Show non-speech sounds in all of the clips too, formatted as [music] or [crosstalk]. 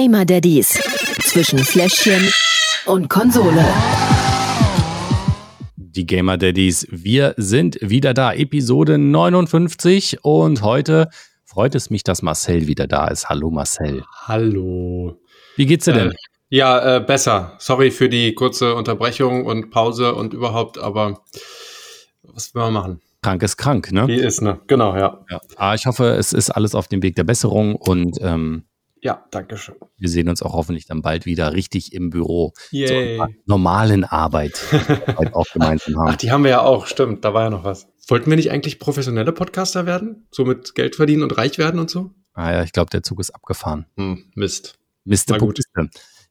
Gamer Daddies zwischen Fläschchen und Konsole. Die Gamer Daddies, wir sind wieder da, Episode 59 und heute freut es mich, dass Marcel wieder da ist. Hallo Marcel. Hallo. Wie geht's dir denn? Äh, ja, äh, besser. Sorry für die kurze Unterbrechung und Pause und überhaupt, aber was will man machen? Krank ist krank, ne? Wie ist, ne? Genau, ja. ja. Aber ah, ich hoffe, es ist alles auf dem Weg der Besserung und ähm, ja, danke schön. Wir sehen uns auch hoffentlich dann bald wieder richtig im Büro. Yay. Zur normalen Arbeit [laughs] auch gemeinsam haben. Ach, die haben wir ja auch, stimmt, da war ja noch was. Wollten wir nicht eigentlich professionelle Podcaster werden? So mit Geld verdienen und reich werden und so? Ah ja, ich glaube, der Zug ist abgefahren. Hm, Mist. Mist, gut.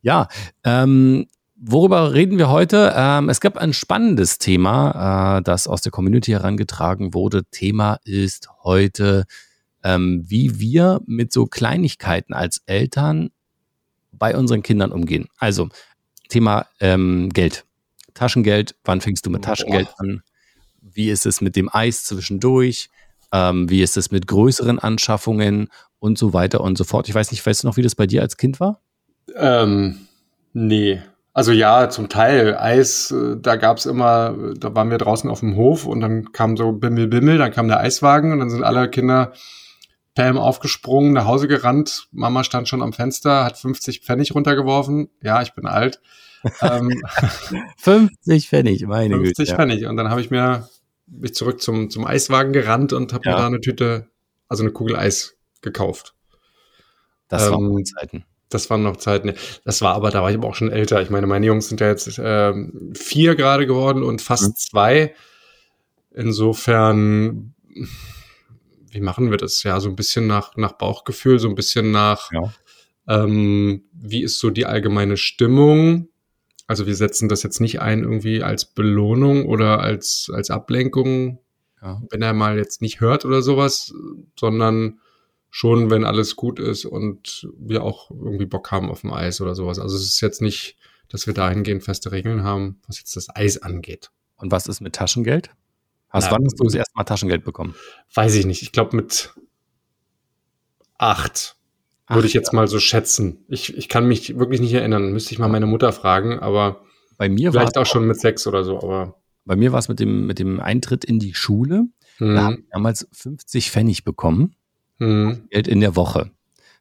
Ja, ähm, Worüber reden wir heute? Ähm, es gab ein spannendes Thema, äh, das aus der Community herangetragen wurde. Thema ist heute, ähm, wie wir mit so Kleinigkeiten als Eltern bei unseren Kindern umgehen. Also Thema ähm, Geld. Taschengeld, wann fängst du mit Taschengeld Boah. an? Wie ist es mit dem Eis zwischendurch? Ähm, wie ist es mit größeren Anschaffungen und so weiter und so fort? Ich weiß nicht, weißt du noch, wie das bei dir als Kind war? Ähm, nee, also ja, zum Teil. Eis, äh, da gab's immer, da waren wir draußen auf dem Hof und dann kam so Bimmel, Bimmel, dann kam der Eiswagen und dann sind alle Kinder Pam aufgesprungen, nach Hause gerannt. Mama stand schon am Fenster, hat 50 Pfennig runtergeworfen. Ja, ich bin alt. ähm, [laughs] 50 Pfennig, meine 50 Güte. 50 Pfennig. Und dann habe ich mir mich zurück zum, zum Eiswagen gerannt und habe ja. mir da eine Tüte, also eine Kugel Eis gekauft. Das ähm, waren Zeiten. Das waren noch Zeiten. Das war aber, da war ich aber auch schon älter. Ich meine, meine Jungs sind ja jetzt ähm, vier gerade geworden und fast mhm. zwei. Insofern, wie machen wir das? Ja, so ein bisschen nach, nach Bauchgefühl, so ein bisschen nach, ja. ähm, wie ist so die allgemeine Stimmung? Also wir setzen das jetzt nicht ein irgendwie als Belohnung oder als, als Ablenkung, ja. wenn er mal jetzt nicht hört oder sowas, sondern schon, wenn alles gut ist und wir auch irgendwie Bock haben auf dem Eis oder sowas. Also es ist jetzt nicht, dass wir dahingehend feste Regeln haben, was jetzt das Eis angeht. Und was ist mit Taschengeld? Hast, wann hast du das erste Mal Taschengeld bekommen? Weiß ich nicht. Ich glaube mit acht Ach, würde ich jetzt mal so schätzen. Ich, ich kann mich wirklich nicht erinnern. Müsste ich mal meine Mutter fragen, aber bei mir vielleicht auch schon mit sechs oder so. Aber bei mir war es mit dem, mit dem Eintritt in die Schule. Mhm. Da haben wir damals 50 Pfennig bekommen mhm. Geld in der Woche.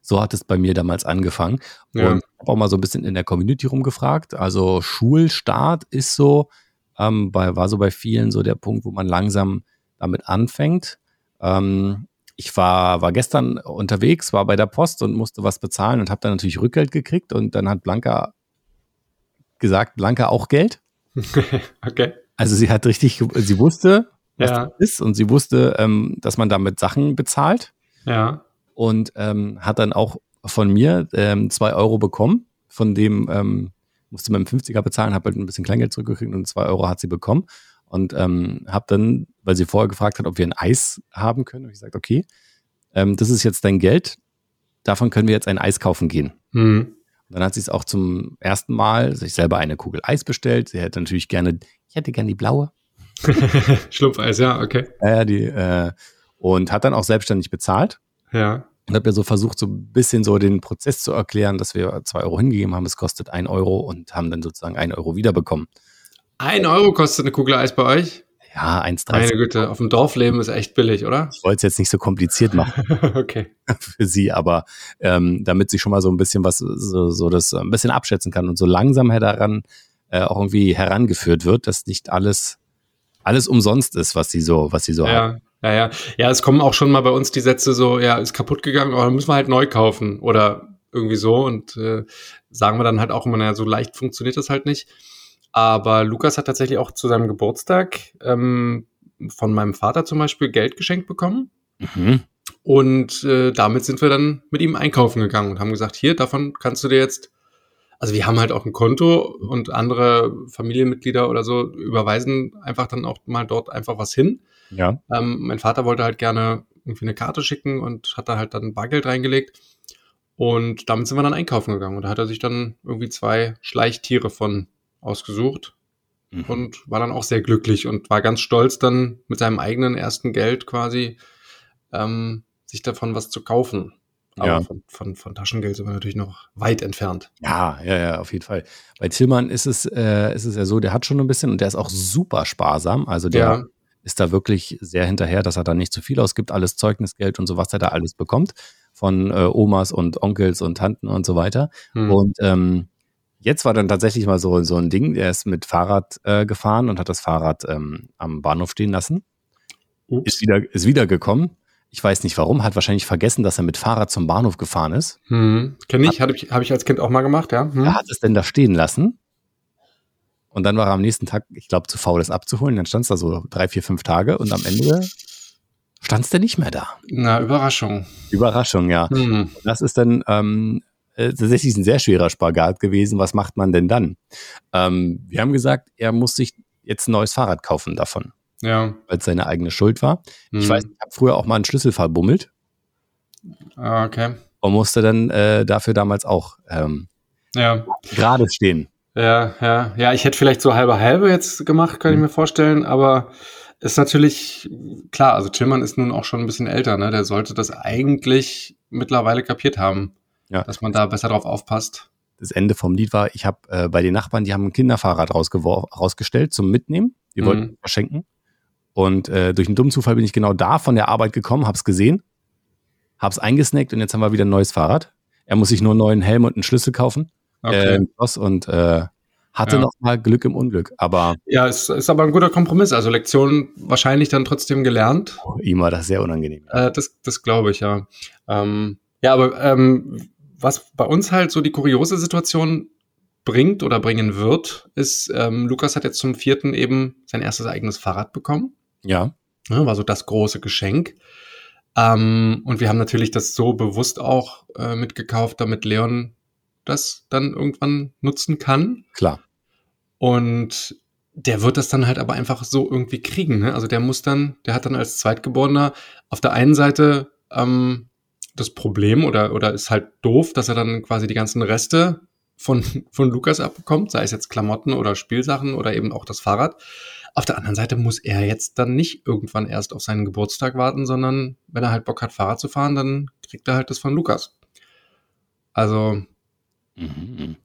So hat es bei mir damals angefangen. Ja. Und habe auch mal so ein bisschen in der Community rumgefragt. Also Schulstart ist so, ähm, bei, war so bei vielen so der Punkt, wo man langsam damit anfängt. Ähm, ich war, war gestern unterwegs, war bei der Post und musste was bezahlen und habe dann natürlich Rückgeld gekriegt und dann hat Blanca gesagt, Blanca auch Geld. [laughs] okay. Also sie hat richtig, sie wusste, was ja. das ist und sie wusste, ähm, dass man damit Sachen bezahlt. Ja. Und ähm, hat dann auch von mir ähm, zwei Euro bekommen. Von dem musste man 50er bezahlen, habe halt ein bisschen Kleingeld zurückgekriegt und zwei Euro hat sie bekommen. Und ähm, habe dann, weil sie vorher gefragt hat, ob wir ein Eis haben können, habe ich gesagt, okay, ähm, das ist jetzt dein Geld, davon können wir jetzt ein Eis kaufen gehen. Mhm. Und dann hat sie es auch zum ersten Mal sich selber eine Kugel Eis bestellt. Sie hätte natürlich gerne, ich hätte gerne die blaue. [laughs] Schlumpfeis, ja, okay. Ja, die, äh, und hat dann auch selbstständig bezahlt. Ja. Und habe mir so versucht, so ein bisschen so den Prozess zu erklären, dass wir zwei Euro hingegeben haben, es kostet ein Euro und haben dann sozusagen ein Euro wiederbekommen. Ein Euro kostet eine Kugel Eis bei euch? Ja, 1,30. Meine Güte, auf dem Dorf leben ist echt billig, oder? Ich wollte es jetzt nicht so kompliziert machen. [laughs] okay. [laughs] Für sie, aber ähm, damit sie schon mal so ein bisschen was, so, so das ein bisschen abschätzen kann und so langsam daran äh, auch irgendwie herangeführt wird, dass nicht alles, alles umsonst ist, was sie so, was sie so ja. haben. Ja, ja. Ja, es kommen auch schon mal bei uns die Sätze so, ja, ist kaputt gegangen, aber dann müssen wir halt neu kaufen oder irgendwie so und äh, sagen wir dann halt auch immer, naja, so leicht funktioniert das halt nicht. Aber Lukas hat tatsächlich auch zu seinem Geburtstag ähm, von meinem Vater zum Beispiel Geld geschenkt bekommen. Mhm. Und äh, damit sind wir dann mit ihm einkaufen gegangen und haben gesagt, hier, davon kannst du dir jetzt also wir haben halt auch ein Konto und andere Familienmitglieder oder so überweisen einfach dann auch mal dort einfach was hin. Ja. Ähm, mein Vater wollte halt gerne irgendwie eine Karte schicken und hat da halt dann Bargeld reingelegt. Und damit sind wir dann einkaufen gegangen. Und da hat er sich dann irgendwie zwei Schleichtiere von ausgesucht mhm. und war dann auch sehr glücklich und war ganz stolz, dann mit seinem eigenen ersten Geld quasi ähm, sich davon was zu kaufen. Aber Ja. von, von, von Taschengeld sind wir natürlich noch weit entfernt. Ja, ja, ja, auf jeden Fall. Bei Tillmann ist es, äh, ist es ja so, der hat schon ein bisschen und der ist auch super sparsam. Also der Ja. Ist da wirklich sehr hinterher, dass er da nicht zu viel ausgibt, alles Zeugnisgeld und so, was er da alles bekommt von äh, Omas und Onkels und Tanten und so weiter. Hm. Und ähm, jetzt war dann tatsächlich mal so, so ein Ding, der ist mit Fahrrad äh, gefahren und hat das Fahrrad ähm, am Bahnhof stehen lassen. Ups. Ist wieder, ist wiedergekommen. Ich weiß nicht warum, hat wahrscheinlich vergessen, dass er mit Fahrrad zum Bahnhof gefahren ist. Hm. Kenn ich, habe ich, hab ich als Kind auch mal gemacht, ja. Hm. Er hat es denn da stehen lassen. Und dann war er am nächsten Tag, ich glaube, zu faul, das abzuholen. Dann stand es da so drei, vier, fünf Tage und am Ende stand es dann nicht mehr da. Na, Überraschung. Überraschung, ja. Hm. Das ist dann ähm, äh, tatsächlich ein sehr schwerer Spagat gewesen. Was macht man denn dann? Ähm, wir haben gesagt, er muss sich jetzt ein neues Fahrrad kaufen davon, Ja. weil es seine eigene Schuld war. Ich Hm. weiß, ich habe früher auch mal einen Schlüssel verbummelt Ah, okay. und musste dann äh, dafür damals auch ähm, Ja. gerade stehen. Ja, ja, ja, ich hätte vielleicht so halbe halbe jetzt gemacht, kann ich Mhm. mir vorstellen, aber ist natürlich klar, also Tillmann ist nun auch schon ein bisschen älter, ne? Der sollte das eigentlich mittlerweile kapiert haben, Ja. dass man da besser drauf aufpasst. das Ende vom Lied war, ich habe äh, bei den Nachbarn, die haben ein Kinderfahrrad rausgestellt zum Mitnehmen. Die Mhm. wollten es verschenken. Und äh, durch einen dummen Zufall bin ich genau da von der Arbeit gekommen, hab's gesehen, hab's eingesnackt und jetzt haben wir wieder ein neues Fahrrad. Er muss sich nur einen neuen Helm und einen Schlüssel kaufen. Okay. Äh, und äh, hatte Ja. noch mal Glück im Unglück. Aber ja, ist, ist aber ein guter Kompromiss. Also Lektion wahrscheinlich dann trotzdem gelernt. ihm war das sehr unangenehm. Äh, das das glaube ich, ja. Ähm, ja, aber ähm, was bei uns halt so die kuriose Situation bringt oder bringen wird, ist, ähm, Lukas hat jetzt zum vierten eben sein erstes eigenes Fahrrad bekommen. Ja, Ne, war so das große Geschenk. Ähm, und wir haben natürlich das so bewusst auch äh, mitgekauft, damit Leon das dann irgendwann nutzen kann. klar. Und der wird das dann halt aber einfach so irgendwie kriegen. Ne? Also der muss dann, der hat dann als Zweitgeborener auf der einen Seite ähm, das Problem oder, oder ist halt doof, dass er dann quasi die ganzen Reste von, [laughs] von Lukas abbekommt, sei es jetzt Klamotten oder Spielsachen oder eben auch das Fahrrad. Auf der anderen Seite muss er jetzt dann nicht irgendwann erst auf seinen Geburtstag warten, sondern wenn er halt Bock hat, Fahrrad zu fahren, dann kriegt er halt das von Lukas. Also, Mhm.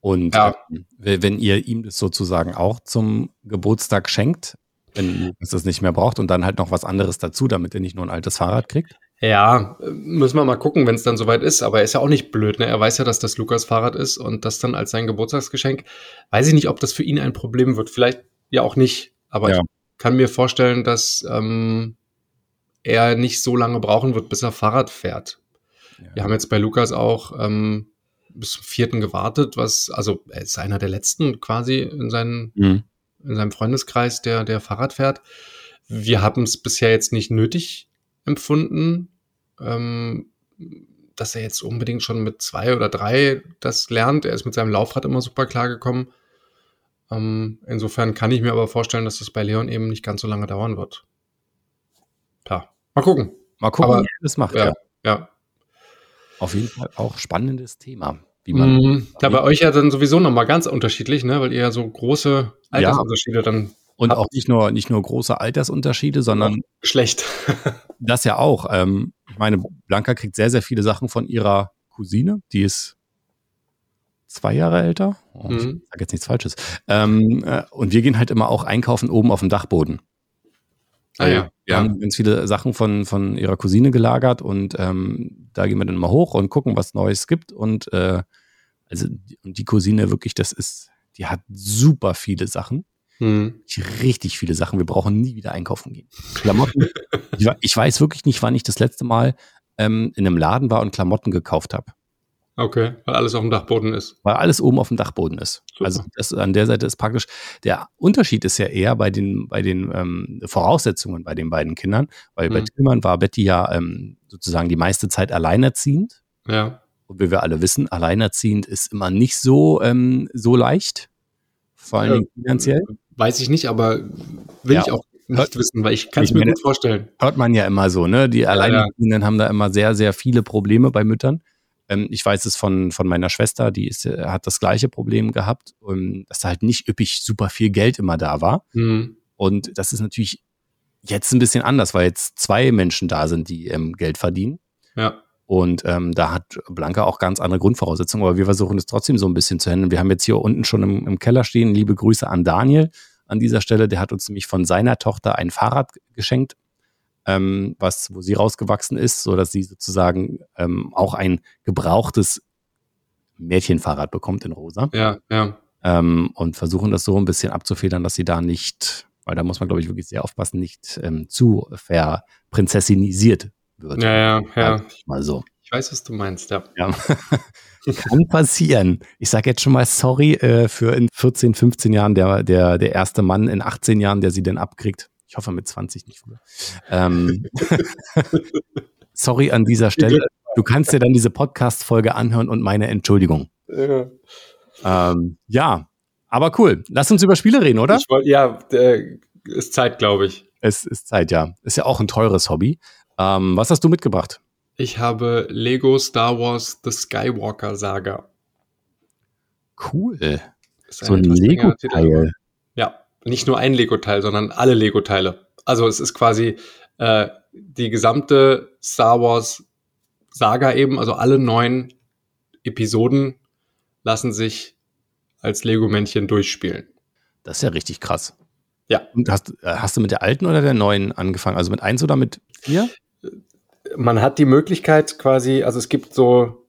Und Ja. ähm, wenn ihr ihm das sozusagen auch zum Geburtstag schenkt, wenn Lukas das nicht mehr braucht und dann halt noch was anderes dazu, damit er nicht nur ein altes Fahrrad kriegt. Ja, äh, müssen wir mal gucken, wenn es dann soweit ist. Aber er ist ja auch nicht blöd, ne? Er weiß ja, dass das Lukas Fahrrad ist und das dann als sein Geburtstagsgeschenk. Weiß ich nicht, ob das für ihn ein Problem wird. Vielleicht ja auch nicht. Aber Ja. ich kann mir vorstellen, dass ähm, er nicht so lange brauchen wird, bis er Fahrrad fährt. Wir haben jetzt bei Lukas auch ähm, bis zum vierten gewartet, was, also er ist einer der letzten quasi in, seinen, Mhm. in seinem Freundeskreis, der, der Fahrrad fährt. Wir haben es bisher jetzt nicht nötig empfunden, ähm, dass er jetzt unbedingt schon mit zwei oder drei das lernt. Er ist mit seinem Laufrad immer super klargekommen. Ähm, insofern kann ich mir aber vorstellen, dass das bei Leon eben nicht ganz so lange dauern wird. Klar. Mal gucken. Mal gucken, Aber- wie er das macht. Ja. Ja. Ja. Auf jeden Fall auch spannendes Thema, wie man. Mhm. Ja, bei euch ja dann sowieso nochmal ganz unterschiedlich, ne? weil ihr ja so große Altersunterschiede dann Und auch nicht nur, nicht nur große Altersunterschiede, sondern schlecht. [laughs] das ja auch. Ähm, ich meine, Blanca kriegt sehr, sehr viele Sachen von ihrer Cousine, die ist zwei Jahre älter. Oh, Ich Mhm. sage jetzt nichts Falsches. Ähm, äh, und wir gehen halt immer auch einkaufen oben auf dem Dachboden. Ah ja. Wir ja. haben ganz viele Sachen von, von ihrer Cousine gelagert und ähm, da gehen wir dann mal hoch und gucken, was Neues gibt. Und äh, also die- und die Cousine wirklich, das ist, die hat super viele Sachen. Mhm. Richtig viele Sachen. Wir brauchen nie wieder einkaufen gehen. Klamotten. [laughs] ich, ich weiß wirklich nicht, wann ich das letzte Mal ähm, in einem Laden war und Klamotten gekauft habe. Okay, weil alles auf dem Dachboden ist. Weil alles oben auf dem Dachboden ist. Super. Also das, an der Seite ist praktisch. Der Unterschied ist ja eher bei den, bei den ähm, Voraussetzungen bei den beiden Kindern, weil bei Mhm. Tillmann war Betty ja ähm, sozusagen die meiste Zeit alleinerziehend. Ja. Und wie wir alle wissen, alleinerziehend ist immer nicht so, ähm, so leicht. Vor allen Ja. Finanziell. Weiß ich nicht, aber will Ja. ich auch nicht wissen, weil ich kann es mir meine- gut vorstellen. Hört man ja immer so, ne? Die Alleinerziehenden haben da immer sehr, sehr viele Probleme bei Müttern. Ähm, ich weiß es von, von meiner Schwester, die ist, äh, hat das gleiche Problem gehabt, ähm, dass da halt nicht üppig super viel Geld immer da war. Mhm. Und das ist natürlich jetzt ein bisschen anders, weil jetzt zwei Menschen da sind, die ähm, Geld verdienen. Ja. Und ähm, da hat Blanca auch ganz andere Grundvoraussetzungen, aber wir versuchen es trotzdem so ein bisschen zu handeln. Wir haben jetzt hier unten schon im, im Keller stehen, liebe Grüße an Daniel an dieser Stelle. Der hat uns nämlich von seiner Tochter ein Fahrrad geschenkt, ähm, was, wo sie rausgewachsen ist, so dass sie sozusagen ähm, auch ein gebrauchtes Mädchenfahrrad bekommt in rosa. Ja, ja. Ähm, und versuchen das so ein bisschen abzufedern, dass sie da nicht, weil da muss man, glaube ich, wirklich sehr aufpassen, nicht ähm, zu verprinzessinisiert wird. Ja, ja, ja. Mal so. Ich weiß, was du meinst, ja. Ja. [laughs] Kann passieren. Ich sage jetzt schon mal sorry äh, für in 14, 15 Jahren der, der, der erste Mann, in 18 Jahren, der sie denn abkriegt. Ich hoffe mit 20 nicht früher. Ähm, [laughs] sorry an dieser Stelle. Du kannst dir dann diese Podcast-Folge anhören und meine Entschuldigung. Ja, Ähm, ja, aber cool. Lass uns über Spiele reden, oder? wollt, ja äh, ist Zeit, glaube ich. Es ist Zeit, ja. Ist ja auch ein teures Hobby. Ähm, was hast du mitgebracht? Ich habe Lego Star Wars The Skywalker Saga. Cool. Ist So ein. Lego-Teil. Ja, nicht nur ein Lego-Teil, sondern alle Lego-Teile. Also es ist quasi äh, die gesamte Star Wars Saga eben, also alle neun Episoden lassen sich als Lego-Männchen durchspielen. Das ist ja richtig krass. Ja. Und hast, äh, hast du mit der alten oder der neuen angefangen? Also mit eins oder mit vier? Man hat die Möglichkeit quasi, also es gibt so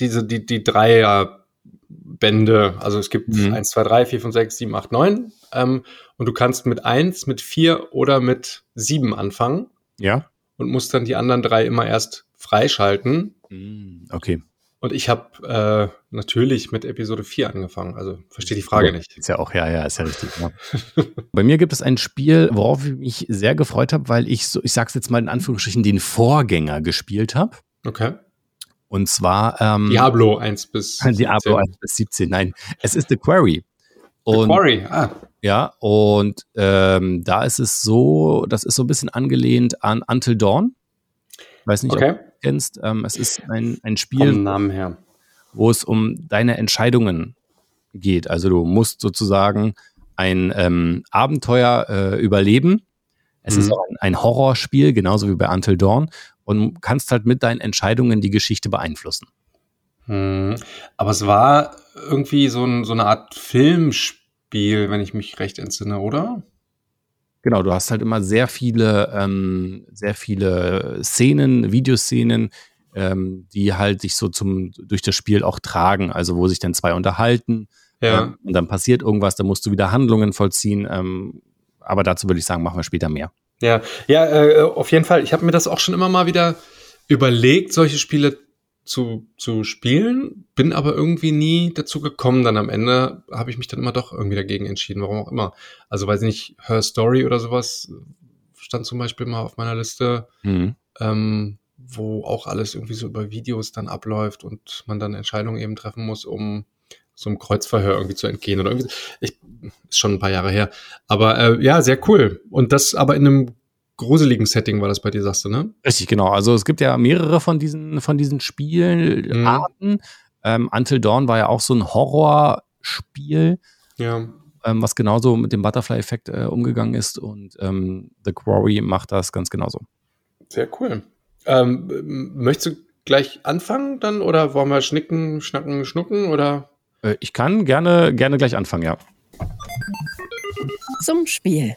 diese, die, die Dreier-Bände, also es gibt Mhm. eins, zwei, drei, vier, fünf, sechs, sieben, acht, neun. Ähm, und du kannst mit eins, mit vier oder mit sieben anfangen Ja. und musst dann die anderen drei immer erst freischalten. Mm, Okay. Und ich habe äh, natürlich mit Episode 4 angefangen. Also verstehe die Frage nicht. Ist ja auch, ja, ja, ist ja richtig. Ja. [laughs] Bei mir gibt es ein Spiel, worauf ich mich sehr gefreut habe, weil ich so, ich sag's jetzt mal in Anführungsstrichen, den Vorgänger gespielt habe. Okay. Und zwar ähm, Diablo 1 bis [laughs] Diablo 17. 1 bis 17. Nein, es ist The Quarry. Und Quarry. Ah, Ja, und ähm, da ist es so, das ist so ein bisschen angelehnt an Until Dawn. Weiß nicht, ob okay. es kennst. Ähm, es ist ein, ein Vom Spiel, Namen her. wo es um deine Entscheidungen geht. Also du musst sozusagen ein ähm, Abenteuer äh, überleben. Es Mhm. ist auch ein, ein Horrorspiel, genauso wie bei Until Dawn. Und kannst halt mit deinen Entscheidungen die Geschichte beeinflussen. Hm. Aber es war irgendwie so, ein, so eine Art Filmspiel, wenn ich mich recht entsinne, oder? Genau, du hast halt immer sehr viele, ähm, sehr viele Szenen, Videoszenen, ähm, die halt sich so zum durch das Spiel auch tragen. Also wo sich dann zwei unterhalten Ja. ähm, und dann passiert irgendwas, da musst du wieder Handlungen vollziehen. Ähm, aber dazu würde ich sagen, machen wir später mehr. Ja, ja, äh, auf jeden Fall. Ich habe mir das auch schon immer mal wieder überlegt, solche Spiele zu, zu spielen, bin aber irgendwie nie dazu gekommen. Dann am Ende habe ich mich dann immer doch irgendwie dagegen entschieden, warum auch immer. Also weiß ich nicht, Her Story oder sowas stand zum Beispiel mal auf meiner Liste, Mhm. ähm, wo auch alles irgendwie so über Videos dann abläuft und man dann Entscheidungen eben treffen muss, um so einem Kreuzverhör irgendwie zu entgehen oder irgendwie. Ich, ist schon ein paar Jahre her. Aber äh, ja, sehr cool. Und das aber in einem gruseligen Setting war das bei dir, sagst du, ne? Richtig, genau. Also es gibt ja mehrere von diesen, von diesen Spielarten. Ähm, Until Dawn war ja auch so ein Horrorspiel. Ja. ähm, was genauso mit dem Butterfly-Effekt äh, umgegangen ist. Und ähm, The Quarry macht das ganz genauso. Sehr cool. Ähm, möchtest du gleich anfangen dann oder wollen wir schnicken, schnacken, schnucken oder? Äh, ich kann gerne, gerne gleich anfangen, ja. Zum Spiel.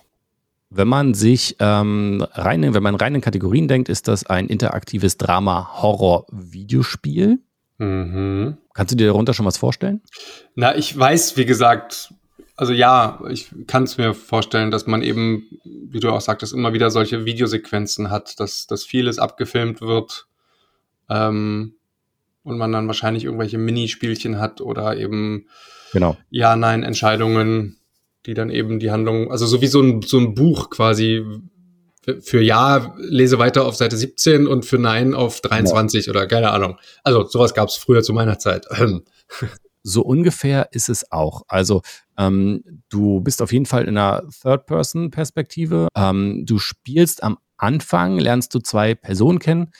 Wenn man sich ähm, rein, wenn man rein in Kategorien denkt, ist das ein interaktives Drama-Horror-Videospiel. Mhm. Kannst du dir darunter schon was vorstellen? Na, ich weiß, wie gesagt, also ja, ich kann es mir vorstellen, dass man eben, wie du auch sagtest, immer wieder solche Videosequenzen hat, dass, dass vieles abgefilmt wird ähm, und man dann wahrscheinlich irgendwelche Minispielchen hat oder eben Genau. Ja-Nein-Entscheidungen, die dann eben die Handlung, also so wie so ein, so ein Buch quasi für- Ja lese weiter auf Seite 17 und für Nein auf 23 oder keine Ahnung. Also sowas gab es früher zu meiner Zeit. [laughs] So ungefähr ist es auch. Also ähm, du bist auf jeden Fall in einer Third-Person-Perspektive. Ähm, du spielst am Anfang, lernst du zwei Personen kennen,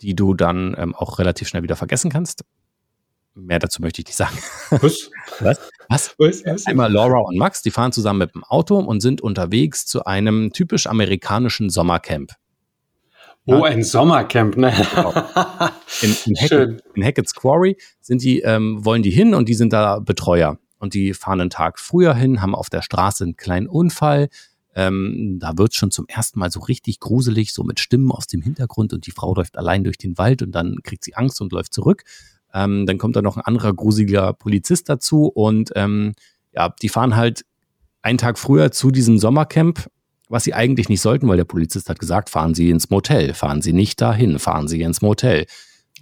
die du dann ähm, auch relativ schnell wieder vergessen kannst. Mehr dazu möchte ich nicht sagen. [laughs] Was? Was? Was? Was? Was? Einmal Laura und Max, die fahren zusammen mit dem Auto und sind unterwegs zu einem typisch amerikanischen Sommercamp. Oh, ein Sommercamp, ne? Genau. [laughs] In, in, Hackett, in Hackett's Quarry sind die, ähm, wollen die hin und die sind da Betreuer. Und die fahren einen Tag früher hin, haben auf der Straße einen kleinen Unfall. Ähm, da wird schon zum ersten Mal so richtig gruselig, so mit Stimmen aus dem Hintergrund und die Frau läuft allein durch den Wald und dann kriegt sie Angst und läuft zurück. Ähm, dann kommt da noch ein anderer gruseliger Polizist dazu und ähm, ja, die fahren halt einen Tag früher zu diesem Sommercamp, was sie eigentlich nicht sollten, weil der Polizist hat gesagt, fahren Sie ins Motel, fahren Sie nicht dahin, fahren Sie ins Motel.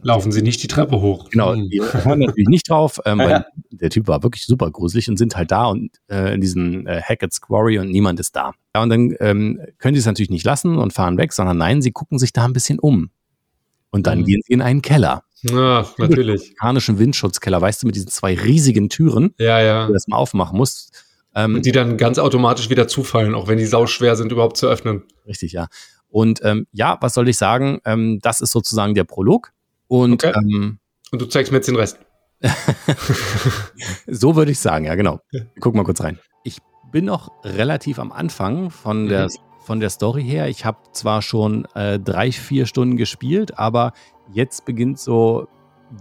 Laufen Sie nicht die Treppe hoch. Genau, die hören natürlich nicht drauf, ähm, weil [laughs] der Typ war wirklich super gruselig und sind halt da und äh, in diesem äh, Hackett's Quarry und niemand ist da. Ja, und dann ähm, können sie es natürlich nicht lassen und fahren weg, sondern nein, sie gucken sich da ein bisschen um. Und dann Mhm. gehen sie in einen Keller. Ja, natürlich. Amerikanischen Windschutzkeller, weißt du, mit diesen zwei riesigen Türen, Ja, die ja. du erstmal aufmachen musst. Ähm, Und die dann ganz automatisch wieder zufallen, auch wenn die sauschwer sind, überhaupt zu öffnen. Richtig, ja. Und ähm, ja, was soll ich sagen? Ähm, das ist sozusagen der Prolog. Und Okay. ähm, Und du zeigst mir jetzt den Rest. [laughs] so würde ich sagen, ja, genau. Guck mal kurz rein. Ich bin noch relativ am Anfang von der, Mhm. von der Story her. Ich habe zwar schon äh, drei, vier Stunden gespielt, aber jetzt beginnt so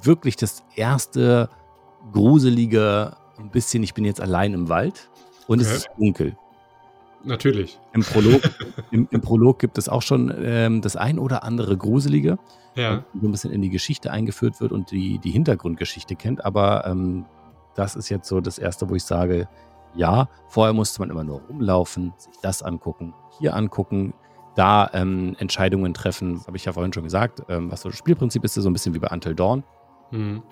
wirklich das erste gruselige, ein bisschen, ich bin jetzt allein im Wald und es Okay. ist dunkel. Natürlich. Im Prolog, [laughs] im, im Prolog gibt es auch schon ähm, das ein oder andere Gruselige. Ja. so ein bisschen in die Geschichte eingeführt wird und die, die Hintergrundgeschichte kennt. Aber ähm, das ist jetzt so das Erste, wo ich sage, ja, vorher musste man immer nur rumlaufen, sich das angucken, hier angucken, da ähm, Entscheidungen treffen. Das habe ich ja vorhin schon gesagt. Ähm, was so das Spielprinzip ist, ist so ein bisschen wie bei Until Dawn. Mhm.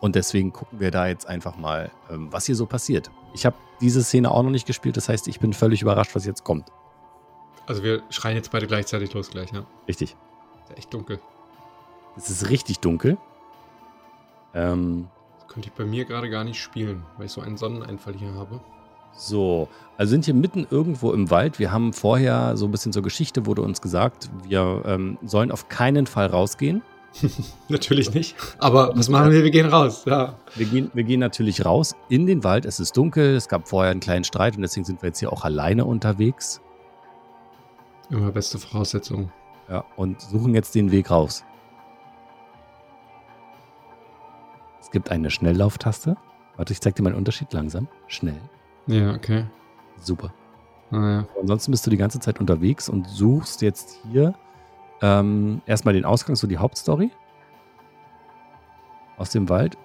Und deswegen gucken wir da jetzt einfach mal, ähm, was hier so passiert. Ich habe diese Szene auch noch nicht gespielt, das heißt, ich bin völlig überrascht, was jetzt kommt. Also wir schreien jetzt beide gleichzeitig los gleich, ja. Richtig. Ist ja echt dunkel. Es ist richtig dunkel. Ähm, Das könnte ich bei mir gerade gar nicht spielen, weil ich so einen Sonneneinfall hier habe. So, also sind hier mitten irgendwo im Wald. Wir haben vorher so ein bisschen zur Geschichte wurde uns gesagt, wir ähm, sollen auf keinen Fall rausgehen. [laughs] Natürlich nicht. Aber was machen wir? Wir gehen raus. Ja. Wir gehen, wir gehen natürlich raus in den Wald. Es ist dunkel. Es gab vorher einen kleinen Streit und deswegen sind wir jetzt hier auch alleine unterwegs. Immer beste Voraussetzung. Ja, und suchen jetzt den Weg raus. Es gibt eine Schnelllauftaste. Warte, ich zeig dir mal einen Unterschied langsam. Schnell. Ja, okay. Super. Naja. Ansonsten bist du die ganze Zeit unterwegs und suchst jetzt hier ähm, erstmal den Ausgang, so die Hauptstory aus dem Wald.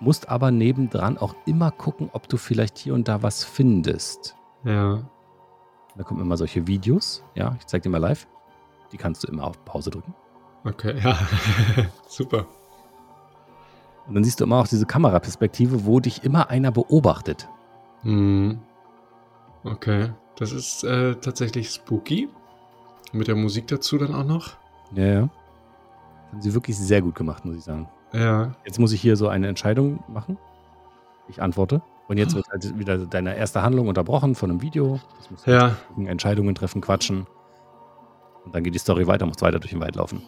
Musst aber nebendran auch immer gucken, ob du vielleicht hier und da was findest. Ja. Da kommen immer solche Videos. Ja, ich zeig dir mal live. Die kannst du immer auf Pause drücken. Okay, ja. [laughs] Super. Und dann siehst du immer auch diese Kameraperspektive, wo dich immer einer beobachtet. Mhm. Okay. Das ist äh, tatsächlich spooky. Mit der Musik dazu dann auch noch. Ja, ja. Das haben sie wirklich sehr gut gemacht, muss ich sagen. Ja. Jetzt muss ich hier so eine Entscheidung machen. Ich antworte. Und jetzt wird halt wieder deine erste Handlung unterbrochen von einem Video. Das musst du Ja. Entscheidungen treffen, quatschen. Und dann geht die Story weiter, musst weiter durch den Wald laufen.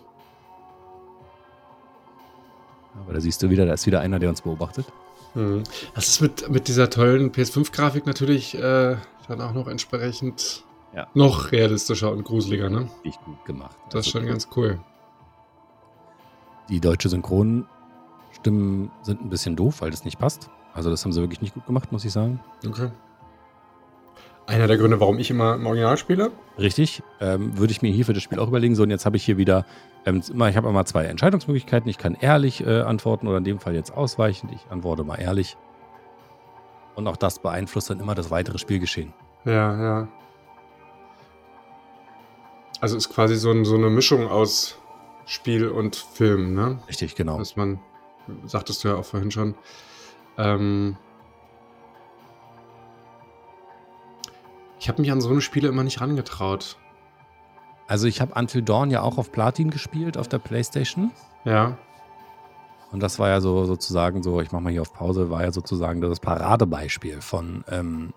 Aber da siehst du wieder, da ist wieder einer, der uns beobachtet. Mhm. Das ist mit, mit dieser tollen PS5-Grafik natürlich äh, dann auch noch entsprechend Ja. noch realistischer und gruseliger, ne? Richtig gut gemacht. Das ist Also, schon ganz cool. Die deutsche Synchronstimmen sind ein bisschen doof, weil das nicht passt. Also das haben sie wirklich nicht gut gemacht, muss ich sagen. Okay. Einer der Gründe, warum ich immer im Original spiele. Richtig. Ähm, würde ich mir hier für das Spiel auch überlegen. So, und jetzt habe ich hier wieder, ähm, ich habe immer zwei Entscheidungsmöglichkeiten. Ich kann ehrlich äh, antworten oder in dem Fall jetzt ausweichend. Ich antworte mal ehrlich. Und auch das beeinflusst dann immer das weitere Spielgeschehen. Ja, ja. Also ist quasi so, ein, so eine Mischung aus Spiel und Film, ne? Richtig, genau. Was man, sagtest du ja auch vorhin schon. Ähm, ich habe mich an so eine Spiele immer nicht rangetraut. Also ich habe Until Dawn ja auch auf Platin gespielt, auf der Playstation. Ja. Und das war ja so sozusagen so, ich mache mal hier auf Pause, war ja sozusagen das Paradebeispiel von ähm,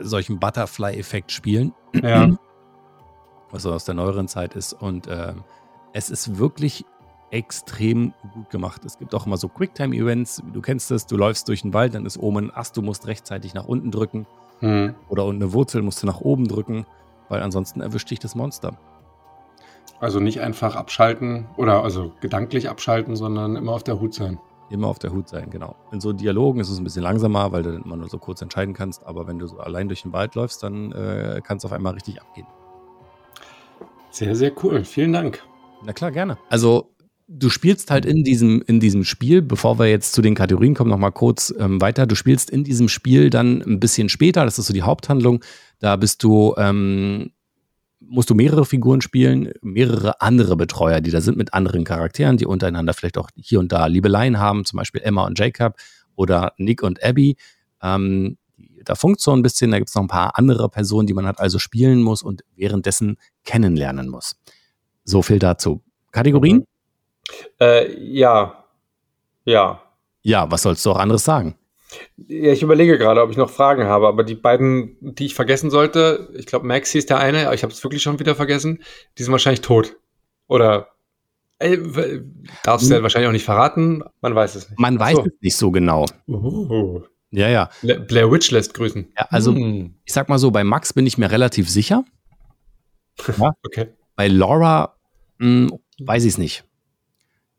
solchen Butterfly-Effekt-Spielen. Ja. [clears throat] was so aus der neueren Zeit ist. Und ähm, es ist wirklich extrem gut gemacht. Es gibt auch immer so Quicktime-Events. Du kennst es, du läufst durch den Wald, dann ist oben ein Ast, du musst rechtzeitig nach unten drücken. Hm. Oder unten eine Wurzel musst du nach oben drücken, weil ansonsten erwischt dich das Monster. Also nicht einfach abschalten oder also gedanklich abschalten, sondern immer auf der Hut sein. Immer auf der Hut sein, genau. In so Dialogen ist es ein bisschen langsamer, weil du dann immer nur so kurz entscheiden kannst. Aber wenn du so allein durch den Wald läufst, dann äh, kann es auf einmal richtig abgehen. Sehr, sehr cool. Vielen Dank. Na klar, gerne. Also du spielst halt in diesem, in diesem Spiel, bevor wir jetzt zu den Kategorien kommen, nochmal kurz ähm, weiter. Du spielst in diesem Spiel dann ein bisschen später, das ist so die Haupthandlung. Da bist du ähm, musst du mehrere Figuren spielen, mehrere andere Betreuer, die da sind mit anderen Charakteren, die untereinander vielleicht auch hier und da Liebeleien haben, zum Beispiel Emma und Jacob oder Nick und Abby. Ähm, da funkt so ein bisschen, da gibt es noch ein paar andere Personen, die man halt also spielen muss und währenddessen kennenlernen muss. So viel dazu. Kategorien? Äh, ja. Ja. Ja, was sollst du auch anderes sagen? Ja, ich überlege gerade, ob ich noch Fragen habe, aber die beiden, die ich vergessen sollte, ich glaube, Maxi ist der eine, aber ich habe es wirklich schon wieder vergessen, die sind wahrscheinlich tot. Oder äh, darfst du ja wahrscheinlich auch nicht verraten, man weiß es nicht. Man weiß so. es nicht so genau. Uh. Ja, ja. Blair Witch lässt grüßen. Ja, also hm. ich sag mal so, bei Max bin ich mir relativ sicher. [laughs] Ja. okay. Bei Laura mh, hm, weiß ich es nicht.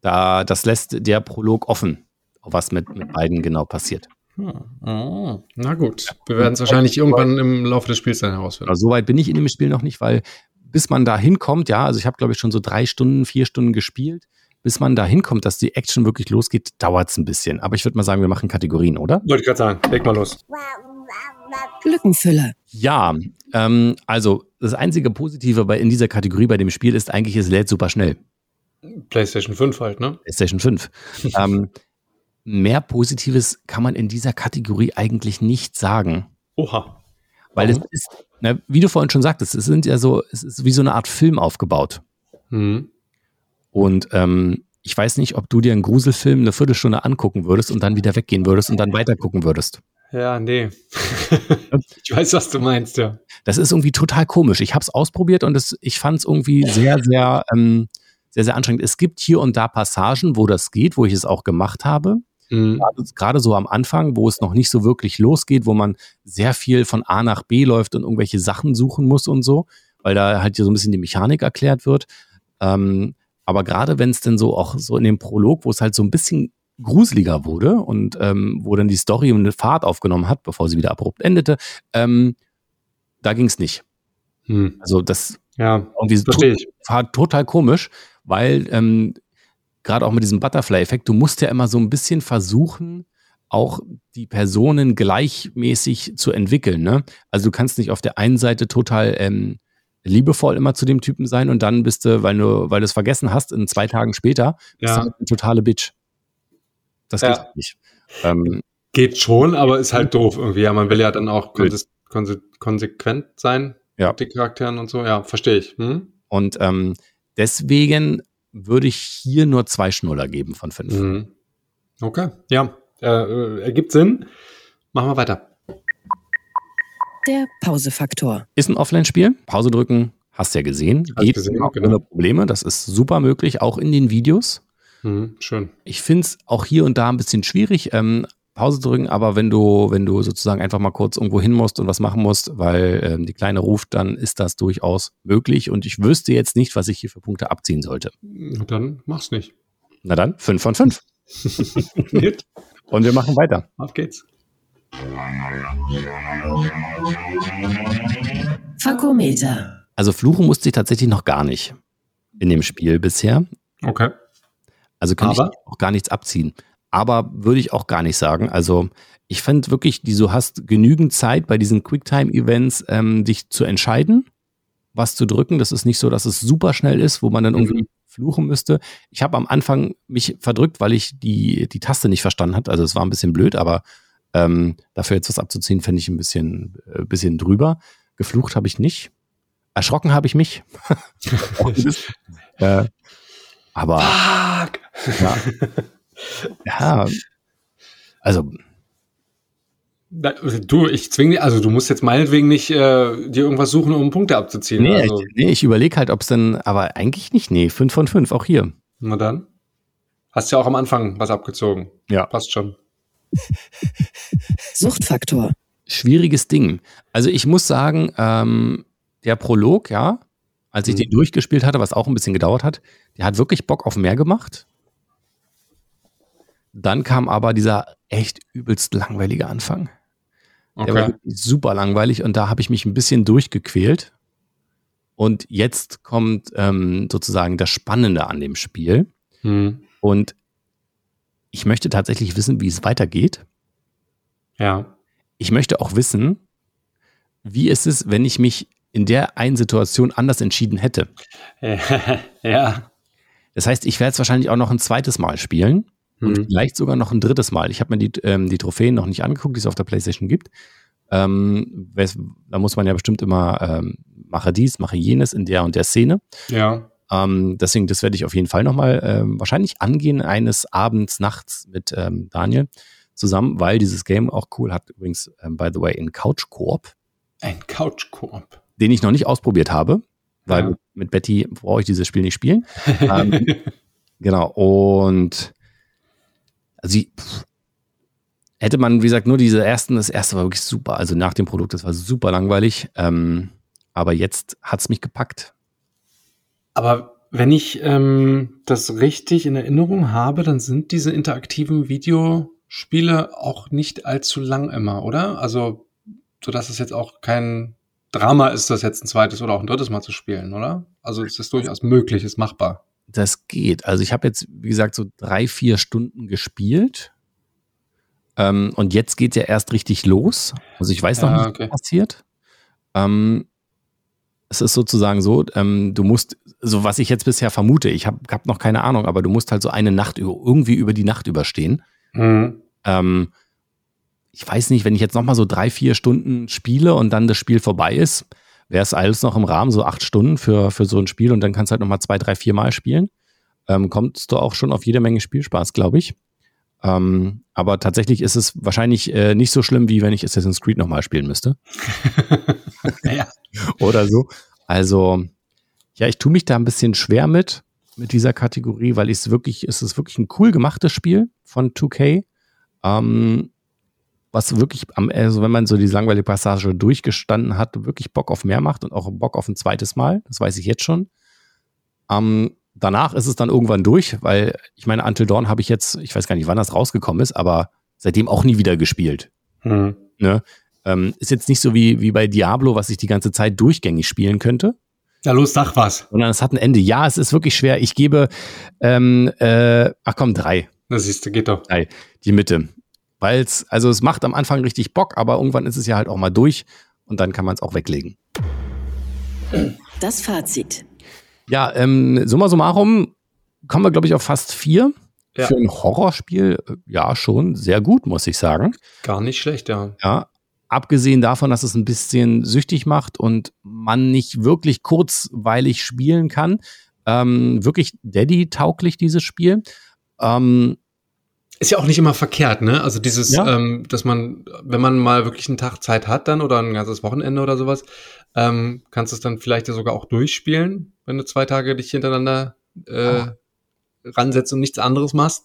Da, das lässt der Prolog offen, was mit, mit beiden genau passiert. Hm. Oh, na gut, wir werden es wahrscheinlich irgendwann im Laufe des Spiels dann herausfinden. Also, Soweit bin ich in dem Spiel noch nicht, weil bis man da hinkommt, ja, also ich habe glaube ich schon so drei Stunden, vier Stunden gespielt. Bis man da hinkommt, dass die Action wirklich losgeht, dauert es ein bisschen. Aber ich würde mal sagen, wir machen Kategorien, oder? Wollte ich gerade sagen, leg mal los. Lückenfüller. Ja, ähm, also das einzige Positive bei, in dieser Kategorie bei dem Spiel ist eigentlich, es lädt super schnell. PlayStation 5 halt, ne? PlayStation 5. [laughs] ähm, mehr Positives kann man in dieser Kategorie eigentlich nicht sagen. Oha. Weil es ist, na, wie du vorhin schon sagtest, es sind ja so, es ist wie so eine Art Film aufgebaut. Mhm. Und ähm, ich weiß nicht, ob du dir einen Gruselfilm eine Viertelstunde angucken würdest und dann wieder weggehen würdest und dann weiter gucken würdest. Ja, nee. [laughs] ich weiß, was du meinst, ja. Das ist irgendwie total komisch. Ich habe es ausprobiert und es, ich fand es irgendwie sehr, sehr, ähm, sehr, sehr anstrengend. Es gibt hier und da Passagen, wo das geht, wo ich es auch gemacht habe. Mhm. Gerade so am Anfang, wo es noch nicht so wirklich losgeht, wo man sehr viel von A nach B läuft und irgendwelche Sachen suchen muss und so, weil da halt hier so ein bisschen die Mechanik erklärt wird. Ähm, aber gerade wenn es denn so auch so in dem Prolog, wo es halt so ein bisschen gruseliger wurde und ähm, wo dann die Story eine Fahrt aufgenommen hat, bevor sie wieder abrupt endete, ähm, da ging es nicht. Hm. Also das ja, irgendwie to war total komisch, weil ähm, gerade auch mit diesem Butterfly-Effekt, du musst ja immer so ein bisschen versuchen, auch die Personen gleichmäßig zu entwickeln. Ne? Also du kannst nicht auf der einen Seite total ähm, liebevoll immer zu dem Typen sein und dann bist du, weil du, weil du es vergessen hast, in zwei Tagen später, ja. bist du eine totale Bitch. Das geht ja. nicht. Ähm, geht schon, aber ist halt doof irgendwie. Ja, man will ja dann auch konse konsequent sein ja. mit den Charakteren und so. Ja, verstehe ich. Hm? Und ähm, deswegen würde ich hier nur zwei Schnuller geben von fünf. Mhm. Okay, ja, äh, ergibt Sinn. Machen wir weiter. Der Pausefaktor. Ist ein Offline-Spiel. Pause drücken, hast ja gesehen. Hast Geht gesehen, genau. ohne Probleme. Das ist super möglich, auch in den Videos. Mhm, schön. Ich finde es auch hier und da ein bisschen schwierig, ähm, Pause drücken, aber wenn du, wenn du sozusagen einfach mal kurz irgendwo hin musst und was machen musst, weil ähm, die Kleine ruft, dann ist das durchaus möglich und ich wüsste jetzt nicht, was ich hier für Punkte abziehen sollte. Dann mach's nicht. Na dann, 5 von 5. [laughs] und wir machen weiter. Auf geht's. Fakometer. Also fluchen musste ich tatsächlich noch gar nicht in dem Spiel bisher. Okay. Also kann Aber? ich auch gar nichts abziehen aber würde ich auch gar nicht sagen. Also ich fand wirklich, du hast genügend Zeit bei diesen Quicktime-Events, ähm, dich zu entscheiden, was zu drücken. Das ist nicht so, dass es super schnell ist, wo man dann irgendwie mhm. fluchen müsste. Ich habe am Anfang mich verdrückt, weil ich die, die Taste nicht verstanden habe. Also es war ein bisschen blöd, aber ähm, dafür jetzt was abzuziehen, fände ich ein bisschen, äh, bisschen drüber. Geflucht habe ich nicht. Erschrocken habe ich mich. [laughs] [laughs] äh, aber Fuck. ja, [laughs] ja, also. Du, ich zwinge also du musst jetzt meinetwegen nicht äh, dir irgendwas suchen, um Punkte abzuziehen. Nee, also. ich, nee, ich überlege halt, ob es denn, aber eigentlich nicht, nee, 5 von 5, auch hier. Na dann. Hast ja auch am Anfang was abgezogen. Ja. Passt schon. [laughs] Suchtfaktor. Schwieriges Ding. Also ich muss sagen, ähm, der Prolog, ja, als ich mhm. den durchgespielt hatte, was auch ein bisschen gedauert hat. Der hat wirklich Bock auf mehr gemacht. Dann kam aber dieser echt übelst langweilige Anfang. Okay. Der war super langweilig und da habe ich mich ein bisschen durchgequält. Und jetzt kommt ähm, sozusagen das Spannende an dem Spiel. Mhm. Und ich möchte tatsächlich wissen, wie es weitergeht. Ja. Ich möchte auch wissen, wie ist es, wenn ich mich in der einen Situation anders entschieden hätte. [laughs] ja. Das heißt, ich werde es wahrscheinlich auch noch ein zweites Mal spielen und mhm. vielleicht sogar noch ein drittes Mal. Ich habe mir die, ähm, die Trophäen noch nicht angeguckt, die es auf der PlayStation gibt. Ähm, da muss man ja bestimmt immer ähm, mache dies, mache jenes in der und der Szene. Ja. Ähm, deswegen, das werde ich auf jeden Fall nochmal ähm, wahrscheinlich angehen, eines Abends, nachts mit ähm, Daniel zusammen, weil dieses Game auch cool hat. Übrigens, ähm, by the way, in Couch Koop. Ein Couch Koop den ich noch nicht ausprobiert habe, weil ja. mit Betty brauche ich dieses Spiel nicht spielen. [laughs] ähm, genau, und also pff, hätte man, wie gesagt, nur diese ersten, das erste war wirklich super, also nach dem Produkt, das war super langweilig, ähm, aber jetzt hat es mich gepackt. Aber wenn ich ähm, das richtig in Erinnerung habe, dann sind diese interaktiven Videospiele auch nicht allzu lang immer, oder? Also, so dass es jetzt auch kein Drama ist das jetzt ein zweites oder auch ein drittes Mal zu spielen, oder? Also ist das durchaus möglich, ist machbar. Das geht. Also ich habe jetzt, wie gesagt, so drei, vier Stunden gespielt. Ähm, und jetzt geht ja erst richtig los. Also ich weiß noch ja, nicht, okay. was passiert. Ähm, es ist sozusagen so, ähm, du musst, so was ich jetzt bisher vermute, ich habe hab noch keine Ahnung, aber du musst halt so eine Nacht über, irgendwie über die Nacht überstehen. Mhm. Ähm, ich weiß nicht, wenn ich jetzt nochmal so drei, vier Stunden spiele und dann das Spiel vorbei ist, wäre es alles noch im Rahmen, so acht Stunden für, für so ein Spiel und dann kannst du halt nochmal zwei, drei, vier Mal spielen. Ähm, kommst du auch schon auf jede Menge Spielspaß, glaube ich. Ähm, aber tatsächlich ist es wahrscheinlich äh, nicht so schlimm, wie wenn ich Assassin's Creed nochmal spielen müsste. [laughs] ja. [laughs] Oder so. Also, ja, ich tue mich da ein bisschen schwer mit, mit dieser Kategorie, weil ich es wirklich, es ist wirklich ein cool gemachtes Spiel von 2K. Ähm, was wirklich am, also wenn man so die langweilige Passage durchgestanden hat, wirklich Bock auf mehr macht und auch Bock auf ein zweites Mal. Das weiß ich jetzt schon. Ähm, danach ist es dann irgendwann durch, weil ich meine, Until Dawn habe ich jetzt, ich weiß gar nicht, wann das rausgekommen ist, aber seitdem auch nie wieder gespielt. Mhm. Ne? Ähm, ist jetzt nicht so wie, wie bei Diablo, was ich die ganze Zeit durchgängig spielen könnte. Ja, los, sag was. Sondern es hat ein Ende. Ja, es ist wirklich schwer. Ich gebe, ähm, äh, ach komm, drei. Das siehst du, geht doch. Drei. Die Mitte. Weil es, also es macht am Anfang richtig Bock, aber irgendwann ist es ja halt auch mal durch und dann kann man es auch weglegen. Das Fazit. Ja, ähm, summa summarum kommen wir, glaube ich, auf fast vier. Ja. Für ein Horrorspiel, äh, ja, schon sehr gut, muss ich sagen. Gar nicht schlecht, ja. Ja, abgesehen davon, dass es ein bisschen süchtig macht und man nicht wirklich kurzweilig spielen kann. Ähm, wirklich Daddy-tauglich, dieses Spiel. Ähm, ist ja auch nicht immer verkehrt, ne? Also dieses, ja. ähm, dass man, wenn man mal wirklich einen Tag Zeit hat dann oder ein ganzes Wochenende oder sowas, ähm, kannst du es dann vielleicht ja sogar auch durchspielen, wenn du zwei Tage dich hintereinander äh, oh. ransetzt und nichts anderes machst.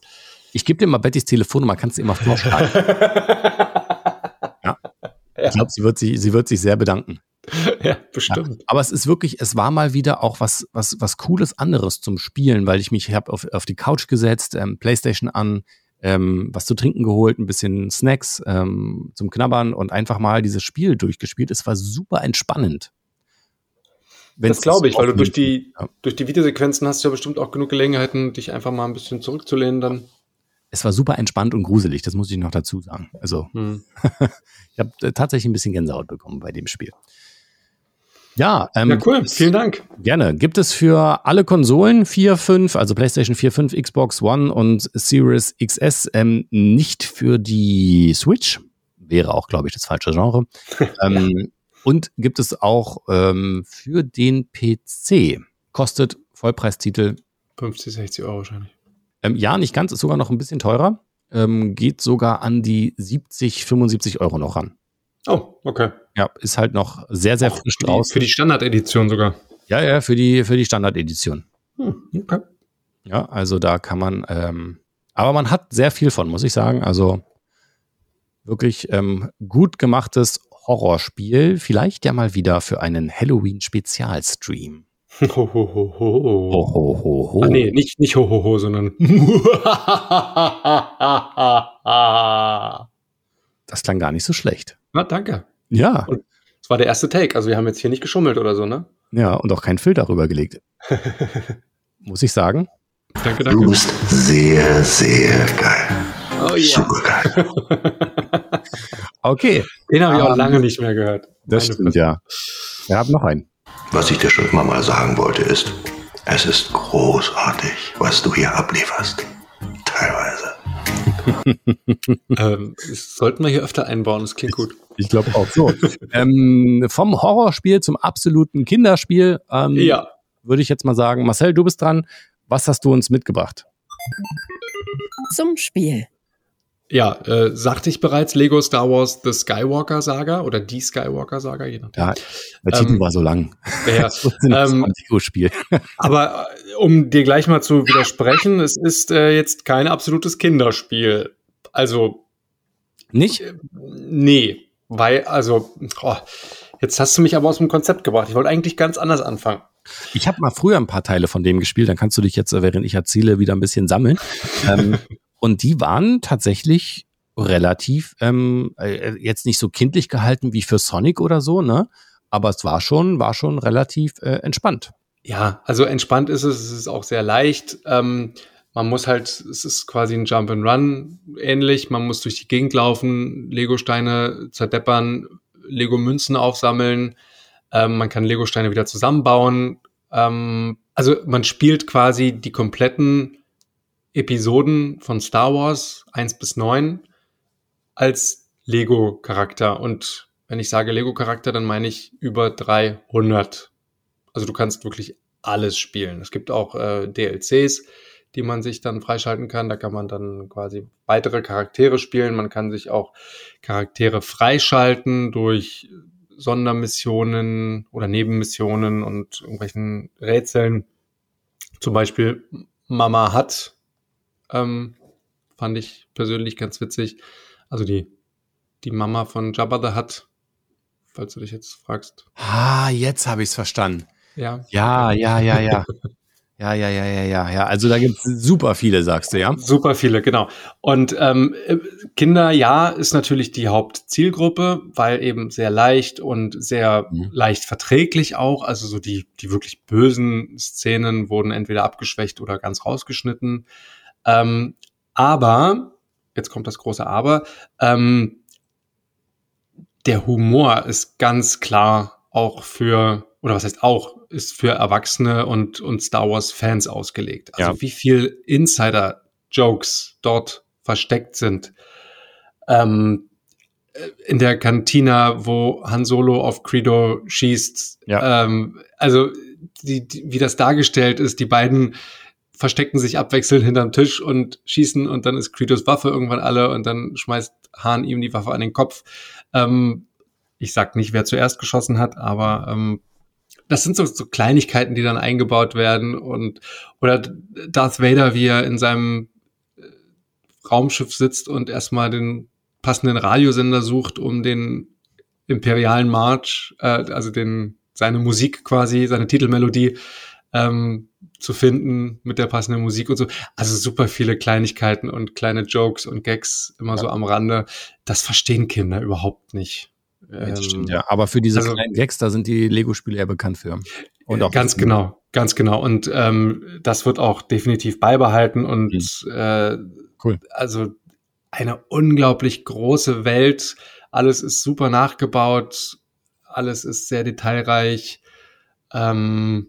Ich gebe dir mal Bettys Telefonnummer, kannst du immer vorschlagen. [laughs] ja. ja. Ich glaube, sie wird sich, sie wird sich sehr bedanken. Ja, bestimmt. Ja, aber es ist wirklich, es war mal wieder auch was, was, was Cooles anderes zum Spielen, weil ich mich habe auf, auf die Couch gesetzt, ähm, Playstation an, ähm, was zu trinken geholt, ein bisschen Snacks ähm, zum Knabbern und einfach mal dieses Spiel durchgespielt. Es war super entspannend. Wenn's das glaube ich, weil du durch die, ja. durch die Videosequenzen hast du ja bestimmt auch genug Gelegenheiten, dich einfach mal ein bisschen zurückzulehnen dann. Es war super entspannt und gruselig, das muss ich noch dazu sagen. Also, hm. [laughs] ich habe äh, tatsächlich ein bisschen Gänsehaut bekommen bei dem Spiel. Ja, ähm, ja, cool. Vielen Dank. Gerne. Gibt es für alle Konsolen 4, 5, also PlayStation 4, 5, Xbox One und Series XS, ähm, nicht für die Switch. Wäre auch, glaube ich, das falsche Genre. [laughs] ähm, ja. Und gibt es auch ähm, für den PC. Kostet Vollpreistitel 50, 60 Euro wahrscheinlich. Ähm, ja, nicht ganz, ist sogar noch ein bisschen teurer. Ähm, geht sogar an die 70, 75 Euro noch ran. Oh, okay. Ja, ist halt noch sehr, sehr Auch frisch draus. Für die Standard-Edition sogar. Ja, ja, für die, für die Standard-Edition. Hm, okay. Ja, also da kann man, ähm, aber man hat sehr viel von, muss ich sagen. Also wirklich ähm, gut gemachtes Horrorspiel. Vielleicht ja mal wieder für einen Halloween-Spezialstream. Ho, ho, ho, ho. Ho, ho, ho, ho. Ah, nee, nicht, nicht ho, ho, ho, sondern. [laughs] Das klang gar nicht so schlecht. Na, danke. Ja, Das war der erste Take. Also, wir haben jetzt hier nicht geschummelt oder so, ne? ja, und auch kein Filter rübergelegt. [laughs] Muss ich sagen. Danke, Du danke. bist sehr, sehr geil. Oh ja. Super geil. [laughs] Okay, Den habe ich auch Ähm, lange nicht mehr gehört. das Meine stimmt, ja. Wir haben noch einen. Was ich dir schon immer mal sagen wollte ist, es ist großartig, was du hier ablieferst. Teilweise. [laughs] Ähm, sollten wir hier öfter einbauen, das klingt gut. Ich glaube auch so. [laughs] ähm, vom Horrorspiel zum absoluten Kinderspiel ähm, Ja. würde ich jetzt mal sagen, Marcel, du bist dran. Was hast du uns mitgebracht? Zum Spiel. Ja, äh, sagte ich bereits Lego Star Wars The Skywalker Saga oder die Skywalker Saga, je nachdem. Ja, der Ähm, Titel war so lang. Ja, [laughs] Das ist ein ähm, 20-Uhr-Spiel. aber um dir gleich mal zu widersprechen, es ist äh, jetzt kein absolutes Kinderspiel. Also, Nicht? äh, nee, weil, also, oh, jetzt hast du mich aber aus dem Konzept gebracht. Ich wollte eigentlich ganz anders anfangen. Ich habe mal früher ein paar Teile von dem gespielt, dann kannst du dich jetzt, äh, während ich erzähle, wieder ein bisschen sammeln. [laughs] ähm, und die waren tatsächlich relativ, ähm, äh, jetzt nicht so kindlich gehalten wie für Sonic oder so, ne? Aber es war schon, war schon relativ äh, entspannt. Ja, also entspannt ist es, es ist auch sehr leicht. Ähm, man muss halt, es ist quasi ein Jump and Run ähnlich. Man muss durch die Gegend laufen, Lego-Steine zerdeppern, Lego-Münzen aufsammeln. Ähm, man kann Lego-Steine wieder zusammenbauen. Ähm, also man spielt quasi die kompletten Episoden von Star Wars 1 bis 9 als Lego-Charakter. Und wenn ich sage Lego-Charakter, dann meine ich über 300. Also du kannst wirklich alles spielen. Es gibt auch äh, DLCs, die man sich dann freischalten kann. Da kann man dann quasi weitere Charaktere spielen. Man kann sich auch Charaktere freischalten durch Sondermissionen oder Nebenmissionen und irgendwelchen Rätseln. Zum Beispiel Mama hat, ähm, fand ich persönlich ganz witzig. Also die, die Mama von Jabba the Hutt, falls du dich jetzt fragst. Ah, jetzt habe ich es verstanden. Ja, Ja, ja, ja, ja. Ja, ja, ja, ja, ja, ja. Also da gibt es super viele, sagst du, ja? Super viele, genau. Und ähm, äh, Kinder, ja, ist natürlich die Hauptzielgruppe, weil eben sehr leicht und sehr Mhm. leicht verträglich auch. Also so die, die wirklich bösen Szenen wurden entweder abgeschwächt oder ganz rausgeschnitten. Ähm, aber, jetzt kommt das große Aber, ähm, der Humor ist ganz klar auch für, oder was heißt auch, ist für Erwachsene und, und Star Wars-Fans ausgelegt. Also Ja. wie viel Insider-Jokes dort versteckt sind. Ähm, äh, in der Kantina, wo Han Solo auf Credo schießt. Ja. Ähm, also die, die, wie das dargestellt ist, die beiden verstecken sich abwechselnd hinterm Tisch und schießen und dann ist Credos Waffe irgendwann alle und dann schmeißt Han ihm die Waffe an den Kopf. Ähm, ich sag nicht, wer zuerst geschossen hat, aber ähm, das sind so, so Kleinigkeiten, die dann eingebaut werden und oder Darth Vader, wie er in seinem äh, Raumschiff sitzt und erstmal den passenden Radiosender sucht, um den imperialen March, äh, also den seine Musik quasi, seine Titelmelodie ähm, zu finden mit der passenden Musik und so. Also super viele Kleinigkeiten und kleine Jokes und Gags immer so am Rande. Das verstehen Kinder überhaupt nicht. Das Ähm, stimmt, ja. Aber für diese also- kleinen Gags, da sind die Lego-Spiele eher bekannt für. Und auch ganz genau, ganz genau. Und ähm, das wird auch definitiv beibehalten und äh, Cool. also eine unglaublich große Welt. Alles ist super nachgebaut, alles ist sehr detailreich, ähm,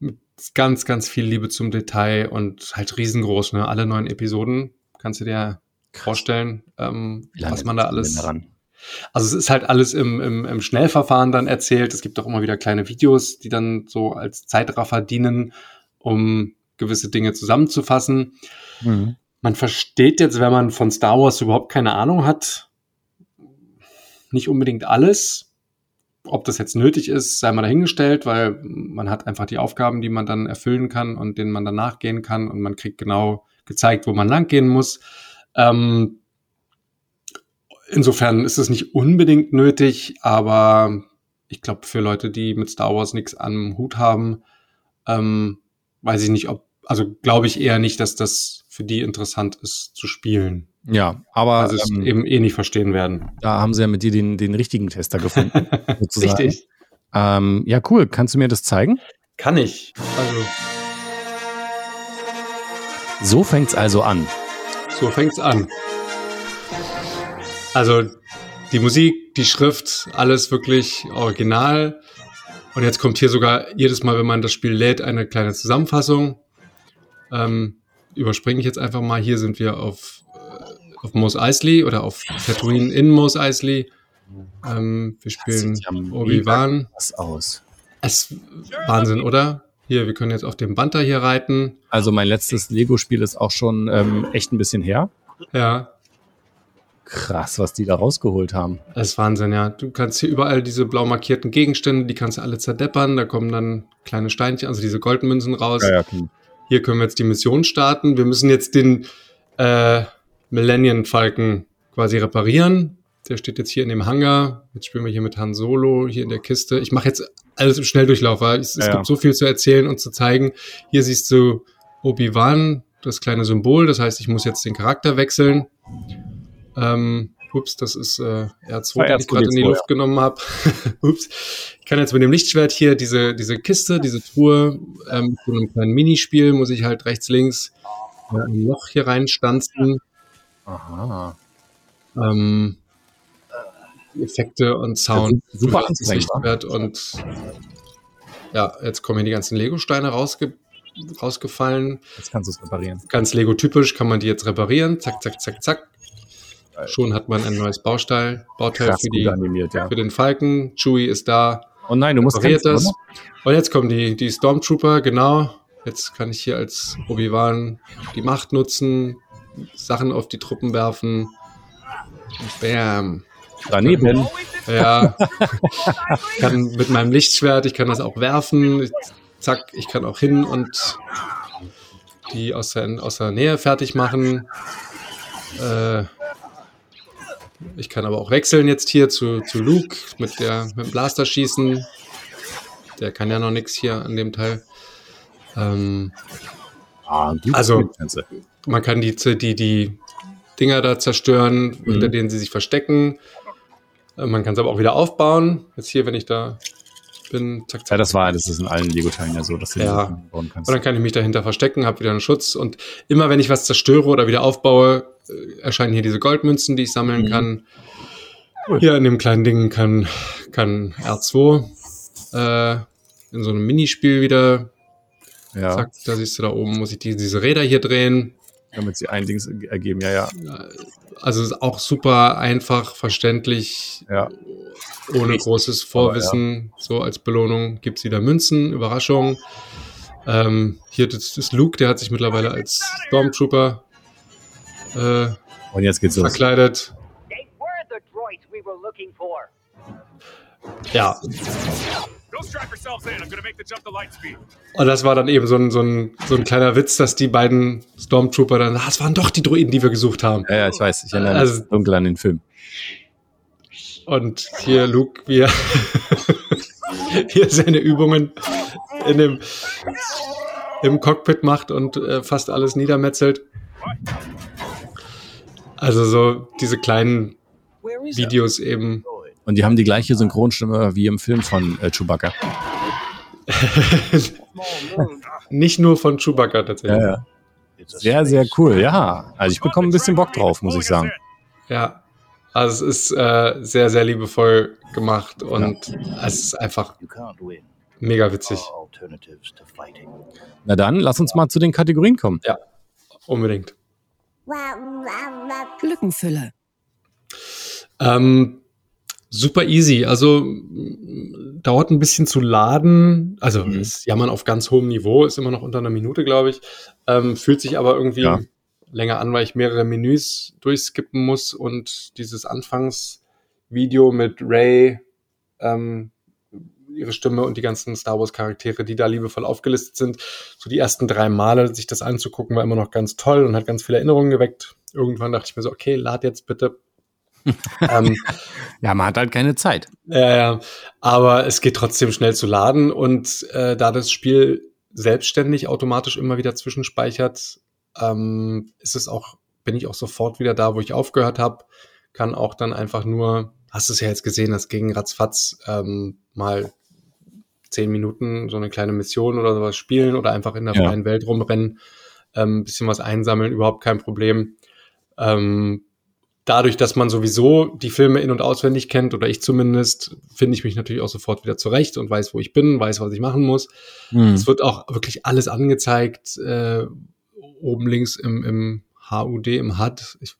mit ganz, ganz viel Liebe zum Detail und halt riesengroß. Ne? Alle neun Episoden kannst du dir vorstellen, ähm, was man da alles. daran? Also es ist halt alles im, im, im Schnellverfahren dann erzählt. Es gibt auch immer wieder kleine Videos, die dann so als Zeitraffer dienen, um gewisse Dinge zusammenzufassen. Mhm. Man versteht jetzt, wenn man von Star Wars überhaupt keine Ahnung hat, nicht unbedingt alles. Ob das jetzt nötig ist, sei mal dahingestellt, weil man hat einfach die Aufgaben, die man dann erfüllen kann und denen man dann nachgehen kann und man kriegt genau gezeigt, wo man langgehen muss. Ähm, insofern ist es nicht unbedingt nötig, aber ich glaube, für Leute, die mit Star Wars nichts am Hut haben, ähm, weiß ich nicht, ob, also glaube ich eher nicht, dass das für die interessant ist zu spielen. Ja, aber Also es ähm, eben eh nicht verstehen werden. da haben sie ja mit dir den, den richtigen Tester gefunden. [laughs] sozusagen. Richtig. Ähm, ja, cool. Kannst du mir das zeigen? Kann ich. Also So fängt's also an. so fängt's an. Also die Musik, die Schrift, alles wirklich original. Und jetzt kommt hier sogar jedes Mal, wenn man das Spiel lädt, eine kleine Zusammenfassung. Ähm, überspringe ich jetzt einfach mal. Hier sind wir auf, äh, auf Mos Eisley oder auf Tatooine in Mos Eisley. Ähm, wir spielen Obi-Wan. Was aus. Es Wahnsinn, oder? Hier, wir können jetzt auf dem Banter hier reiten. Also mein letztes Lego-Spiel ist auch schon ähm, echt ein bisschen her. Ja, Krass, was die da rausgeholt haben. Das ist Wahnsinn, ja. Du kannst hier überall diese blau markierten Gegenstände, die kannst du alle zerdeppern. Da kommen dann kleine Steinchen, also diese Goldmünzen raus. Ja, ja, klar. Hier können wir jetzt die Mission starten. Wir müssen jetzt den äh, Millennium Falken quasi reparieren. Der steht jetzt hier in dem Hangar. Jetzt spielen wir hier mit Han Solo hier in der Kiste. Ich mache jetzt alles im Schnelldurchlauf, weil es, es Ja, ja. gibt so viel zu erzählen und zu zeigen. Hier siehst du Obi-Wan, das kleine Symbol. Das heißt, ich muss jetzt den Charakter wechseln. Ähm, ups, das ist äh, R2, War den ich gerade in die R2D2, Luft genommen habe. [laughs] ups. Ich kann jetzt mit dem Lichtschwert hier diese, diese Kiste, diese Truhe, ähm, zu einem kleinen Minispiel muss ich halt rechts, links äh, ein Loch hier reinstanzen. Aha. Ähm, Effekte und Sound. Super das wa? Lichtschwert und ja, jetzt kommen hier die ganzen Lego-Steine rausge rausgefallen. Jetzt kannst du es reparieren. Ganz Lego-typisch kann man die jetzt reparieren. Zack, zack, zack, zack. Schon hat man ein neues Bausteil, Bauteil Krass für, die, animiert, ja. für den Falken. Chewie ist da, Oh nein, du musst kämpfen, das. Und jetzt kommen die, die Stormtrooper, genau. Jetzt kann ich hier als Obi-Wan die Macht nutzen, Sachen auf die Truppen werfen. Bam. Daneben. Ja. ich kann mit meinem Lichtschwert, ich kann das auch werfen. Ich, zack, ich kann auch hin und die aus der, aus der Nähe fertig machen. Äh, ich kann aber auch wechseln jetzt hier zu, zu Luke mit, der, mit dem Blaster schießen. Der kann ja noch nichts hier an dem Teil. Ähm, Ah. Also- man kann die, die, die Dinger da zerstören, Mhm. hinter denen sie sich verstecken. Äh, Man kann es aber auch wieder aufbauen. Jetzt hier, wenn ich da bin, zack, Ja, zack. das war, das ist in allen Lego-Teilen ja so, dass du Ja. bauen kannst. Und dann kann ich mich dahinter verstecken, habe wieder einen Schutz. Und immer wenn ich was zerstöre oder wieder aufbaue, äh, erscheinen hier diese Goldmünzen, die ich sammeln Mhm. kann. Cool. Hier in dem kleinen Ding kann, kann R2 äh, in so einem Minispiel wieder, Ja, zack, da siehst du da oben, muss ich die, diese Räder hier drehen. Damit sie ein Dings ergeben. Ja, ja. Also ist auch super einfach, verständlich, Ja. ohne Richtig. großes Vorwissen. So als Belohnung gibt's wieder Münzen, Überraschung. Ähm, hier ist Luke, der hat sich mittlerweile als Stormtrooper äh, Und jetzt geht's los. verkleidet. For. Ja, Go strap yourselves in. I'm gonna make the jump to light speed. und das war dann eben so ein, so ein, so ein kleiner Witz, dass die beiden Stormtrooper dann, ah, es waren doch die Droiden, die wir gesucht haben. Ja, ja, ich weiß. Ich erinnere mich Also- dunkel an den Film. Und hier Luke, wie er, [laughs] wie er seine Übungen in dem, im Cockpit macht und äh, fast alles niedermetzelt. Also so diese kleinen Videos eben. Und die haben die gleiche Synchronstimme wie im Film von äh, Chewbacca. [laughs] Nicht nur von Chewbacca tatsächlich. Ja, ja. Sehr, sehr cool. Ja, also ich bekomme ein bisschen Bock drauf, muss ich sagen. Ja. Also es ist äh, sehr, sehr liebevoll gemacht und es ist einfach mega witzig. Na dann, lass uns mal zu den Kategorien kommen. Unbedingt. Lückenfüller. Ähm, super easy. Also m, dauert ein bisschen zu laden. Also Mhm. ist jammern auf ganz hohem Niveau, ist immer noch unter einer Minute, glaube ich. Ähm, fühlt sich aber irgendwie Ja. länger an, weil ich mehrere Menüs durchskippen muss und dieses Anfangsvideo mit Ray, ähm, ihre Stimme und die ganzen Star Wars Charaktere, die da liebevoll aufgelistet sind. So die ersten drei Male sich das anzugucken, war immer noch ganz toll und hat ganz viele Erinnerungen geweckt. Irgendwann dachte ich mir so, okay, lad jetzt bitte. [laughs] ähm, Ja, man hat halt keine Zeit. ja, ja, aber es geht trotzdem schnell zu laden und äh, da das Spiel selbstständig automatisch immer wieder zwischenspeichert, ähm, ist es auch, bin ich auch sofort wieder da, wo ich aufgehört habe, kann auch dann einfach nur, hast du es ja jetzt gesehen, das ging ratzfatz ähm, mal zehn Minuten so eine kleine Mission oder sowas spielen oder einfach in der Ja. freien Welt rumrennen, ähm, bisschen was einsammeln, überhaupt kein Problem. Ähm, dadurch, dass man sowieso die Filme in- und auswendig kennt, oder ich zumindest, finde ich mich natürlich auch sofort wieder zurecht und weiß, wo ich bin, weiß, was ich machen muss. Hm. Es wird auch wirklich alles angezeigt, äh, oben links im, im HUD, im HUD, ich,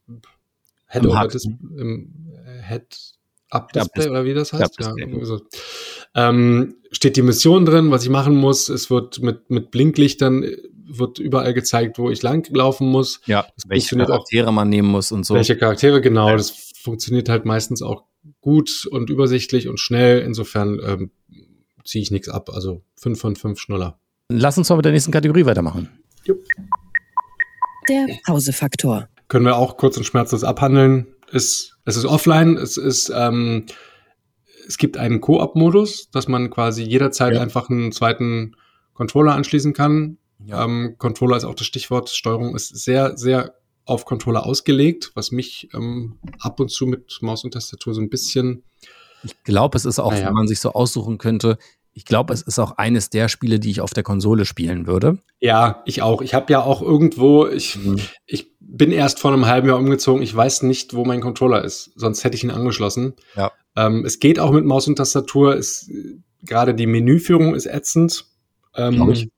Head Im HUD. Dis, im äh, Head Up Display oder wie das heißt. Ja, so. ähm, steht die Mission drin, was ich machen muss. Es wird mit, mit Blinklichtern äh, wird überall gezeigt, wo ich lang laufen muss. Ja, Das welche funktioniert auch- Charaktere man nehmen muss und so. Welche Charaktere, genau. Ja. Das funktioniert halt meistens auch gut und übersichtlich und schnell. Insofern ähm, ziehe ich nichts ab. Also 5 von 5 Schnuller. Lass uns mal mit der nächsten Kategorie weitermachen. Der Pausefaktor. können wir auch kurz und schmerzlos abhandeln. Ist, es ist offline, es ist, ähm, es gibt einen Koop-Modus, dass man quasi jederzeit Ja. einfach einen zweiten Controller anschließen kann. Ja. Ähm, Controller ist auch das Stichwort. Steuerung ist sehr, sehr auf Controller ausgelegt, was mich ähm, ab und zu mit Maus und Tastatur so ein bisschen Ich glaube, es ist auch, Naja. wenn man sich so aussuchen könnte, ich glaube, es ist auch eines der Spiele, die ich auf der Konsole spielen würde. Ja, ich auch. Ich habe ja auch irgendwo, ich, Mhm. ich bin erst vor einem halben Jahr umgezogen. Ich weiß nicht, wo mein Controller ist. Sonst hätte ich ihn angeschlossen. Ja. Ähm, es geht auch mit Maus und Tastatur. Äh, gerade die Menüführung ist ätzend. Ähm, ich.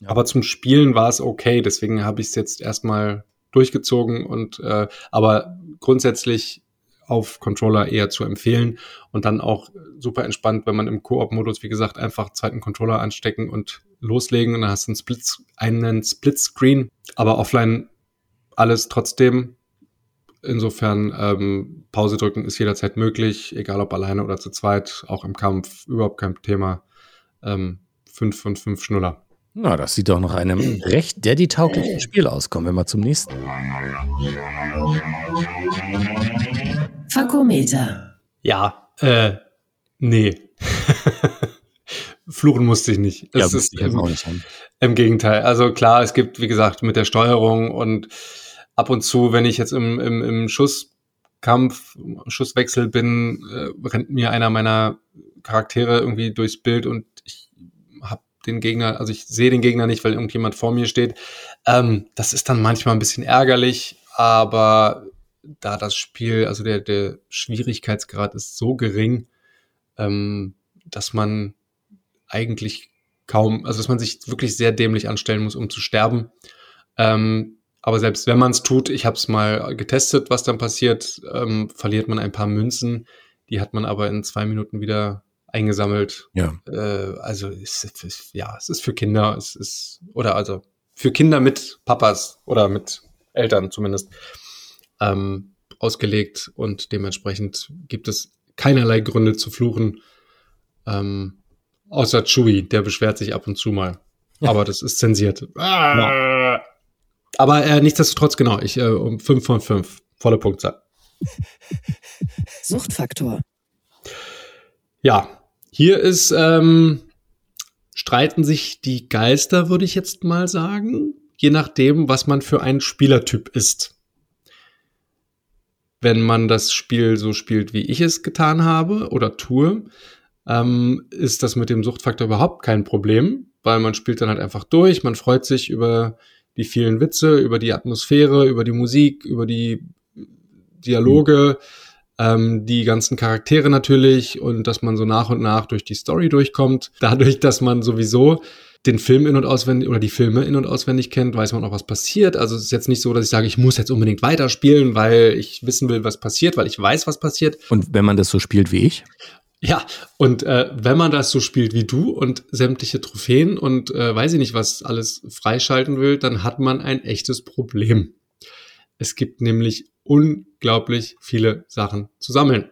Ja. Aber zum Spielen war es okay. Deswegen habe ich es jetzt erstmal durchgezogen und äh, aber grundsätzlich auf Controller eher zu empfehlen und dann auch super entspannt, wenn man im Koop-Modus, wie gesagt, einfach zweiten Controller anstecken und loslegen und dann hast du einen, Split, einen Split-Screen, aber offline alles trotzdem. Insofern ähm, Pause drücken ist jederzeit möglich, egal ob alleine oder zu zweit, auch im Kampf, überhaupt kein Thema. Ähm, fünf von fünf Schnuller. Na, das sieht doch nach einem recht daddy-tauglichen Spiel aus. Kommen wir mal zum nächsten. Fakometer. Ja, äh, nee. [laughs] Fluchen musste ich nicht. Ja, wüsste ist ich im, auch nicht. haben. im Gegenteil. Also klar, es gibt, wie gesagt, mit der Steuerung und ab und zu, wenn ich jetzt im, im, im Schusskampf, Schusswechsel bin, äh, rennt mir einer meiner Charaktere irgendwie durchs Bild und den Gegner, also ich sehe den Gegner nicht, weil irgendjemand vor mir steht. Ähm, das ist dann manchmal ein bisschen ärgerlich, aber da das Spiel, also der, der Schwierigkeitsgrad ist so gering, ähm, dass man eigentlich kaum, also dass man sich wirklich sehr dämlich anstellen muss, um zu sterben. Ähm, aber selbst wenn man es tut, ich habe es mal getestet, was dann passiert, ähm, verliert man ein paar Münzen. Die hat man aber in zwei Minuten wieder eingesammelt. Ja. Äh, also es ist, ja, es ist für Kinder, es ist oder also für Kinder mit Papas oder mit Eltern zumindest ähm, ausgelegt und dementsprechend gibt es keinerlei Gründe zu fluchen. Ähm, außer Chewie, der beschwert sich ab und zu mal. Aber das ist zensiert. Ah. Aber äh, nichtsdestotrotz, genau, ich äh, um 5 von 5. Volle Punktzahl. Suchtfaktor. Ja, hier ist, ähm, streiten sich die Geister, würde ich jetzt mal sagen, je nachdem, was man für ein Spielertyp ist. Wenn man das Spiel so spielt, wie ich es getan habe oder tue, ähm, ist das mit dem Suchtfaktor überhaupt kein Problem, weil man spielt dann halt einfach durch, man freut sich über die vielen Witze, über die Atmosphäre, über die Musik, über die Dialoge, ähm, die ganzen Charaktere natürlich und dass man so nach und nach durch die Story durchkommt. [laughs] Dadurch, dass man sowieso den Film in- und auswendig oder die Filme in- und auswendig kennt, weiß man auch, was passiert. Also es ist jetzt nicht so, dass ich sage, ich muss jetzt unbedingt weiterspielen, weil ich wissen will, was passiert, weil ich weiß, was passiert. Und wenn man das so spielt wie ich, Ja, und äh, wenn man das so spielt wie du und sämtliche Trophäen und äh, weiß ich nicht, was alles freischalten will, dann hat man ein echtes Problem. Es gibt nämlich unglaublich viele Sachen zu sammeln.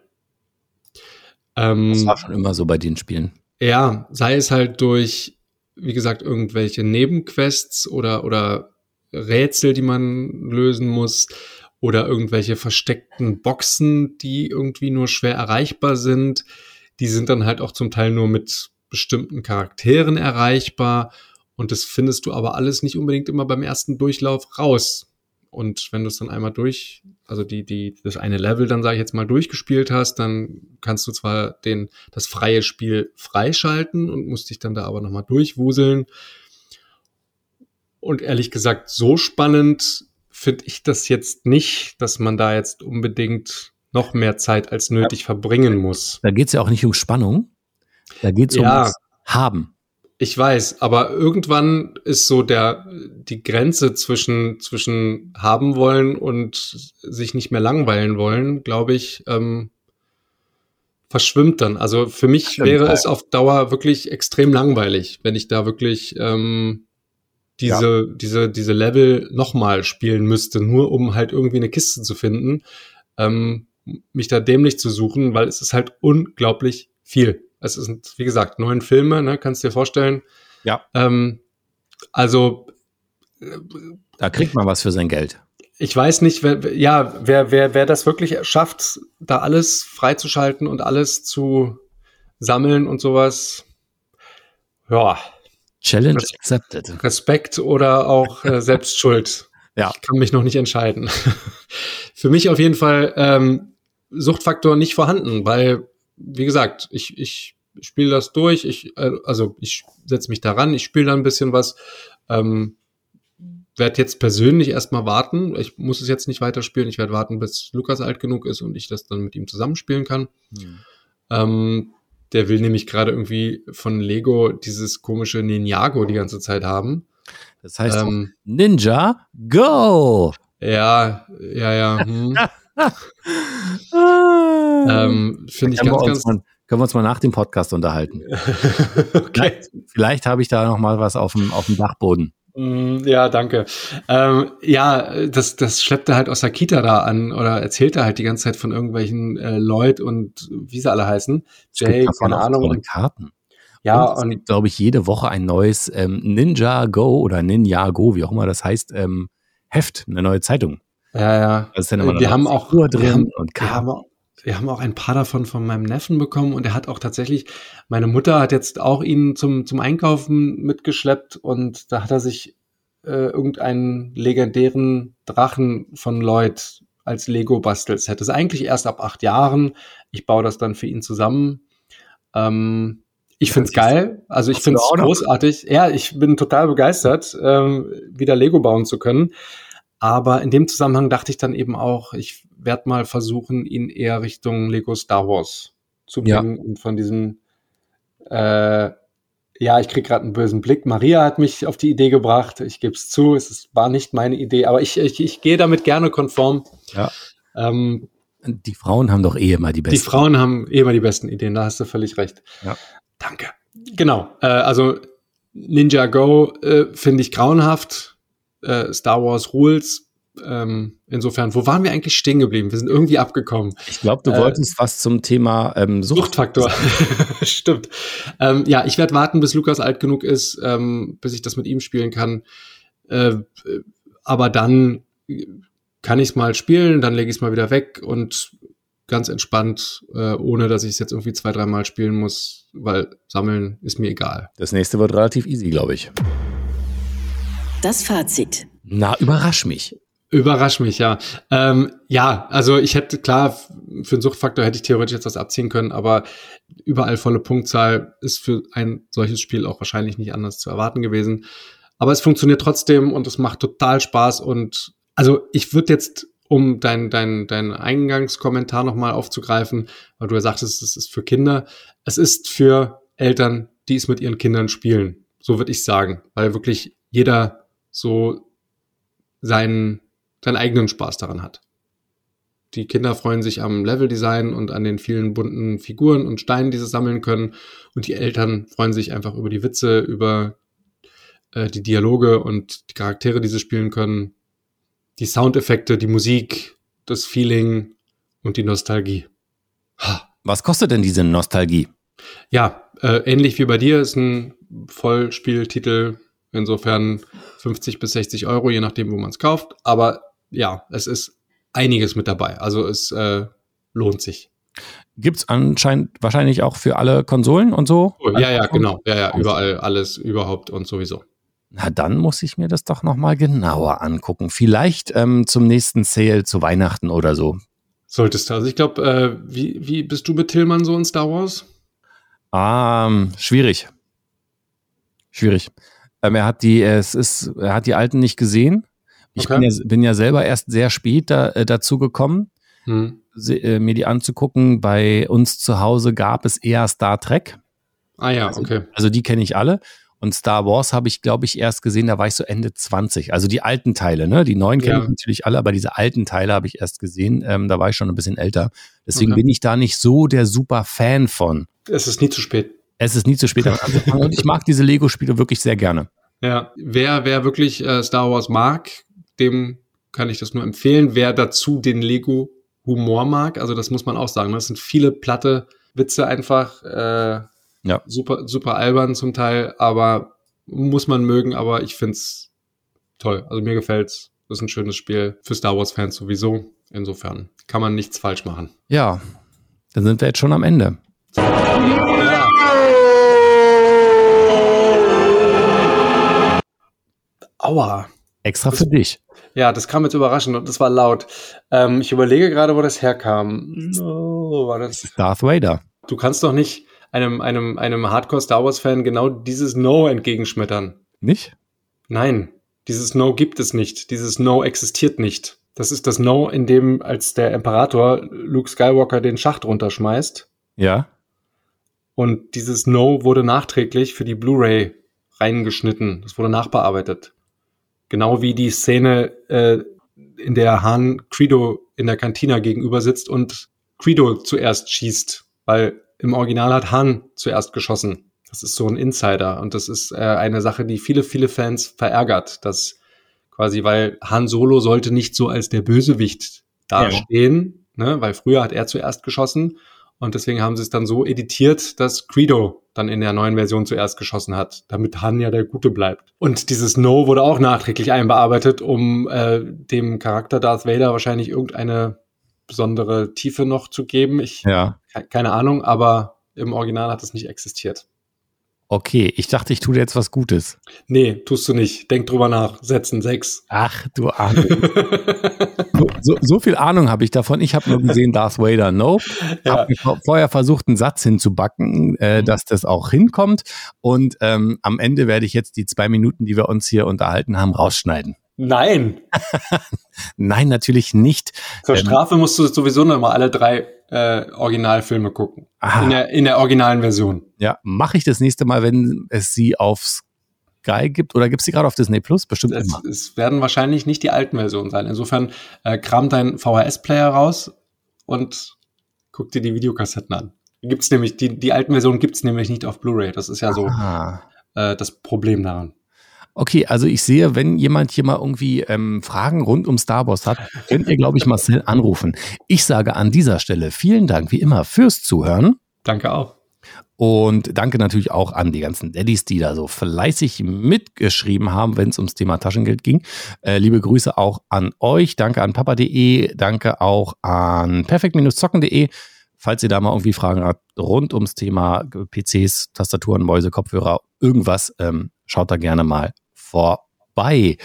Ähm, das war schon immer so bei den Spielen. ja, sei es halt durch, wie gesagt, irgendwelche Nebenquests oder, oder Rätsel, die man lösen muss oder irgendwelche versteckten Boxen, die irgendwie nur schwer erreichbar sind. Die sind dann halt auch zum Teil nur mit bestimmten Charakteren erreichbar. Und das findest du aber alles nicht unbedingt immer beim ersten Durchlauf raus. Und wenn du es dann einmal durch, also die, die, das eine Level dann, sage ich jetzt mal, durchgespielt hast, dann kannst du zwar den, das freie Spiel freischalten und musst dich dann da aber nochmal durchwuseln. Und ehrlich gesagt, so spannend finde ich das jetzt nicht, dass man da jetzt unbedingt noch mehr Zeit als nötig verbringen muss. Da geht es ja auch nicht um Spannung. Da geht es um Ja. das Haben. Ich weiß, aber irgendwann ist so der, die Grenze zwischen, zwischen haben wollen und sich nicht mehr langweilen wollen, glaube ich, ähm, verschwimmt dann. Also für mich Stimmt, wäre ja. es auf Dauer wirklich extrem langweilig, wenn ich da wirklich ähm, diese, diese, diese Level nochmal spielen müsste, nur um halt irgendwie eine Kiste zu finden, ähm, mich da dämlich zu suchen, weil es ist halt unglaublich viel. Es sind, wie gesagt, neun Filme, ne, kannst dir vorstellen. Ja. Ähm, also Da kriegt man was für sein Geld. ich weiß nicht, wer, ja, wer, wer, wer das wirklich schafft, da alles freizuschalten und alles zu sammeln und sowas. Ja, Challenge Das- accepted. Respekt oder auch äh, [laughs] Selbstschuld. Ja. Ich kann mich noch nicht entscheiden. [laughs] Für mich auf jeden Fall ähm, Suchtfaktor nicht vorhanden, weil, wie gesagt, ich, ich spiele das durch, ich, äh, also ich setze mich daran, ich spiele da ein bisschen was. Ähm, werde jetzt persönlich erstmal warten. Ich muss es jetzt nicht weiterspielen. Ich werde warten, bis Lukas alt genug ist und ich das dann mit ihm zusammenspielen kann. Ähm, der will nämlich gerade irgendwie von Lego dieses komische Ninjago die ganze Zeit haben. Das heißt, Ähm, Ninja, go! ja, ja, ja. Hm. [laughs] [laughs] ähm, Finde ich können, wir ganz, uns ganz. mal, können wir uns mal nach dem Podcast unterhalten. [laughs] okay. Vielleicht habe ich da noch mal was auf dem, auf dem Dachboden. Mm, Ja, danke. Ähm, ja, das, das schleppt er halt aus der Kita da an oder erzählt er halt die ganze Zeit von irgendwelchen äh, Lloyd und wie sie alle heißen. Jay, keine Ahnung. Karten. Ja, und und glaube ich, jede Woche ein neues ähm, Ninja Go oder Ninja Go, wie auch immer das heißt, ähm, Heft, eine neue Zeitung. ja, ja. Da ist dann immer wir haben auch Figur wir drin haben, und auch- wir haben auch ein paar davon von meinem Neffen bekommen und er hat auch tatsächlich, meine Mutter hat jetzt auch ihn zum, zum Einkaufen mitgeschleppt und da hat er sich äh, irgendeinen legendären Drachen von Lloyd als Lego-Bastelset. Das ist eigentlich erst ab acht Jahren. Ich baue das dann für ihn zusammen. Ähm, ich Ja, das ist- geil. Also ich auch noch? großartig. Ja, ich bin total begeistert, ähm, wieder Lego bauen zu können. Aber in dem Zusammenhang dachte ich dann eben auch, ich werde mal versuchen, ihn eher Richtung Lego Star Wars zu Ja. bringen und von diesem, äh, ja, ich krieg gerade einen bösen Blick. Maria hat mich auf die Idee gebracht. Ich gebe es zu, es ist, war nicht meine Idee, aber ich, ich, ich gehe damit gerne konform. Ja. Ähm, Die Frauen haben doch eh immer die besten. die Frauen haben eh immer die besten Ideen, da hast du völlig recht. Ja. Danke. Genau, äh, also Ninja Go äh, finde ich grauenhaft. Äh, Star Wars Rules. Ähm, insofern, wo waren wir eigentlich stehen geblieben? Wir sind irgendwie abgekommen. Ich glaube, du Äh, wolltest was zum Thema ähm, Sucht. Suchtfaktor. [laughs] Stimmt. Ähm, ja, ich werde warten, bis Lukas alt genug ist, ähm, bis ich das mit ihm spielen kann. Äh, aber dann kann ich es mal spielen, dann lege ich es mal wieder weg und ganz entspannt, äh, ohne dass ich es jetzt irgendwie zwei, dreimal spielen muss, weil sammeln ist mir egal. Das nächste wird relativ easy, glaube ich. Das Fazit. Na, überrasch mich. Überrasch mich, ja. Ähm, ja, also ich hätte, klar, für den Suchtfaktor hätte ich theoretisch jetzt was abziehen können, aber überall volle Punktzahl ist für ein solches Spiel auch wahrscheinlich nicht anders zu erwarten gewesen. Aber es funktioniert trotzdem und es macht total Spaß und also ich würde jetzt, um dein, dein, dein Eingangskommentar nochmal aufzugreifen, weil du ja sagtest, es ist für Kinder, es ist für Eltern, die es mit ihren Kindern spielen. So würde ich sagen, weil wirklich jeder so seinen, seinen eigenen Spaß daran hat. Die Kinder freuen sich am Leveldesign und an den vielen bunten Figuren und Steinen, die sie sammeln können. Und die Eltern freuen sich einfach über die Witze, über äh, die Dialoge und die Charaktere, die sie spielen können. Die Soundeffekte, die Musik, das Feeling und die Nostalgie. Ha. Was kostet denn diese Nostalgie? Ja, äh, ähnlich wie bei dir ist ein Vollspieltitel insofern 50 bis 60 Euro, je nachdem, wo man es kauft. Aber ja, es ist einiges mit dabei. Also es äh, lohnt sich. Gibt's anscheinend wahrscheinlich auch für alle Konsolen und so? Oh, ja, ja, genau. Ja, ja, überall alles, überhaupt und sowieso. Na, dann muss ich mir das doch nochmal genauer angucken. Vielleicht ähm, zum nächsten Sale zu Weihnachten oder so. Solltest du. Also ich glaube, äh, wie, wie bist du mit Tillmann so in Star Wars? Ähm, schwierig. Schwierig. Ähm, er hat die, es ist, er hat die alten nicht gesehen. Ich Okay. bin, ja, bin ja selber erst sehr spät da, äh, dazu gekommen, Hm. sie, äh, mir die anzugucken. Bei uns zu Hause gab es eher Star Trek. Ah ja, okay. Also die kenne ich alle. Und Star Wars habe ich, glaube ich, erst gesehen, da war ich so Ende 20. Also die alten Teile, ne? Die neuen kenne Ja. ich natürlich alle, aber diese alten Teile habe ich erst gesehen. Ähm, da war ich schon ein bisschen älter. Deswegen Okay. bin ich da nicht so der super Fan von. Es ist nie zu spät. Es ist nie zu spät anzufangen. Und ich mag diese Lego-Spiele wirklich sehr gerne. Ja, wer, wer wirklich äh, Star Wars mag, dem kann ich das nur empfehlen. Wer dazu den Lego Humor mag, also das muss man auch sagen. ne? Das sind viele platte Witze einfach, äh, Ja. super, super albern zum Teil, aber muss man mögen, aber ich find's toll. Also mir gefällt's. Das ist ein schönes Spiel für Star Wars Fans sowieso. Insofern kann man nichts falsch machen. Ja, dann sind wir jetzt schon am Ende. Aua. Extra für dich. Ja, das kam jetzt überraschend und das war laut. Ähm, ich überlege gerade, wo das herkam. No, war das? Darth Vader. Du kannst doch nicht einem, einem, einem Hardcore Star Wars Fan genau dieses No entgegenschmettern. Nicht? Nein, dieses No gibt es nicht. Dieses No existiert nicht. Das ist das No, in dem als der Imperator Luke Skywalker den Schacht runterschmeißt. Ja. Und dieses No wurde nachträglich für die Blu-ray reingeschnitten. Das wurde nachbearbeitet. Genau wie die Szene, äh, in der Han Credo in der Kantina gegenüber sitzt und Credo zuerst schießt, weil im Original hat Han zuerst geschossen. Das ist so ein Insider und das ist äh, eine Sache, die viele, viele Fans verärgert, dass quasi, weil Han Solo sollte nicht so als der Bösewicht dastehen, ne, weil früher hat er zuerst geschossen und deswegen haben sie es dann so editiert, dass Credo dann in der neuen Version zuerst geschossen hat, damit Han ja der Gute bleibt. Und dieses No wurde auch nachträglich einbearbeitet, um äh, dem Charakter Darth Vader wahrscheinlich irgendeine besondere Tiefe noch zu geben. Ich Ja. ke- keine Ahnung, aber im Original hat es nicht existiert. Okay, ich dachte, ich tue dir jetzt was Gutes. Nee, tust du nicht. Denk drüber nach. Setzen sechs. Ach, du Ahnung. [laughs] so, so, so viel Ahnung habe ich davon. Ich habe nur gesehen, Darth Vader, nope. [laughs] Ja. Habe vorher versucht, einen Satz hinzubacken, äh, Mhm. dass das auch hinkommt. Und ähm, am Ende werde ich jetzt die zwei Minuten, die wir uns hier unterhalten haben, rausschneiden. Nein. [laughs] Nein, natürlich nicht. Zur Ähm, Strafe musst du sowieso noch mal alle drei äh, Originalfilme gucken. In, der, in der originalen Version. Ja, mache ich das nächste Mal, wenn es sie auf Sky gibt oder gibt es sie gerade auf Disney Plus? Bestimmt Es, immer. es werden wahrscheinlich nicht die alten Versionen sein. Insofern äh, kram deinen VHS-Player raus und guck dir die Videokassetten an. Die Gibt's nämlich, die, die alten Versionen gibt's nämlich nicht auf Blu-ray. Das ist ja so Ah. äh, das Problem daran. Okay, also ich sehe, wenn jemand hier mal irgendwie ähm, Fragen rund um Star Wars hat, könnt ihr, glaube ich, Marcel anrufen. Ich sage an dieser Stelle vielen Dank wie immer fürs Zuhören. Danke auch. Und danke natürlich auch an die ganzen Daddies, die da so fleißig mitgeschrieben haben, wenn es ums Thema Taschengeld ging. Äh, liebe Grüße auch an euch. Danke an papa.de. Danke auch an perfekt-zocken.de. Falls ihr da mal irgendwie Fragen habt rund ums Thema PCs, Tastaturen, Mäuse, Kopfhörer, irgendwas, ähm, schaut da gerne mal vorbei.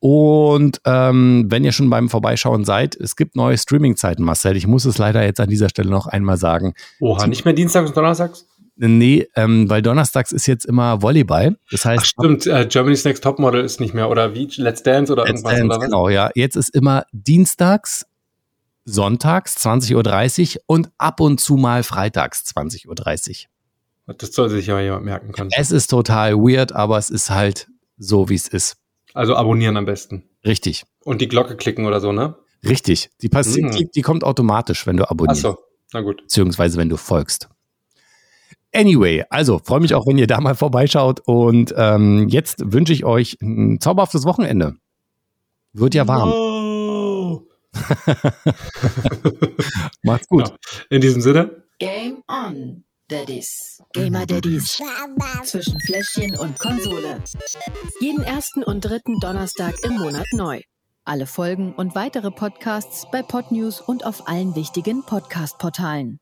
Und ähm, wenn ihr schon beim Vorbeischauen seid, es gibt neue Streaming-Zeiten, Marcel. Ich muss es leider jetzt an dieser Stelle noch einmal sagen. Oha, nicht mehr Dienstags und Donnerstags? Nee, ähm, weil donnerstags ist jetzt immer Volleyball. Das heißt, Ach stimmt, äh, Germany's Next Topmodel ist nicht mehr. Oder wie? Let's Dance oder Let's irgendwas? Dance, oder was? genau, ja. Jetzt ist immer dienstags, sonntags 20.30 Uhr und ab und zu mal freitags 20.30 Uhr. Das soll sich ja jemand merken können. Es ist total weird, aber es ist halt so, wie es ist. Also abonnieren am besten. Richtig. Und die Glocke klicken oder so, ne? Richtig. Die, Mhm. die, die kommt automatisch, wenn du Ach abonnierst. so, na gut. beziehungsweise wenn du folgst. Anyway, also freue mich auch, wenn ihr da mal vorbeischaut und ähm, jetzt wünsche ich euch ein zauberhaftes Wochenende. Wird ja warm. Oh. [laughs] Macht's gut. Ja. In diesem Sinne, Game on, Daddies. Gamer Daddies. Zwischen Fläschchen und Konsole. Jeden ersten und dritten Donnerstag im Monat neu. Alle Folgen und weitere Podcasts bei Podnews und auf allen wichtigen Podcast-Portalen.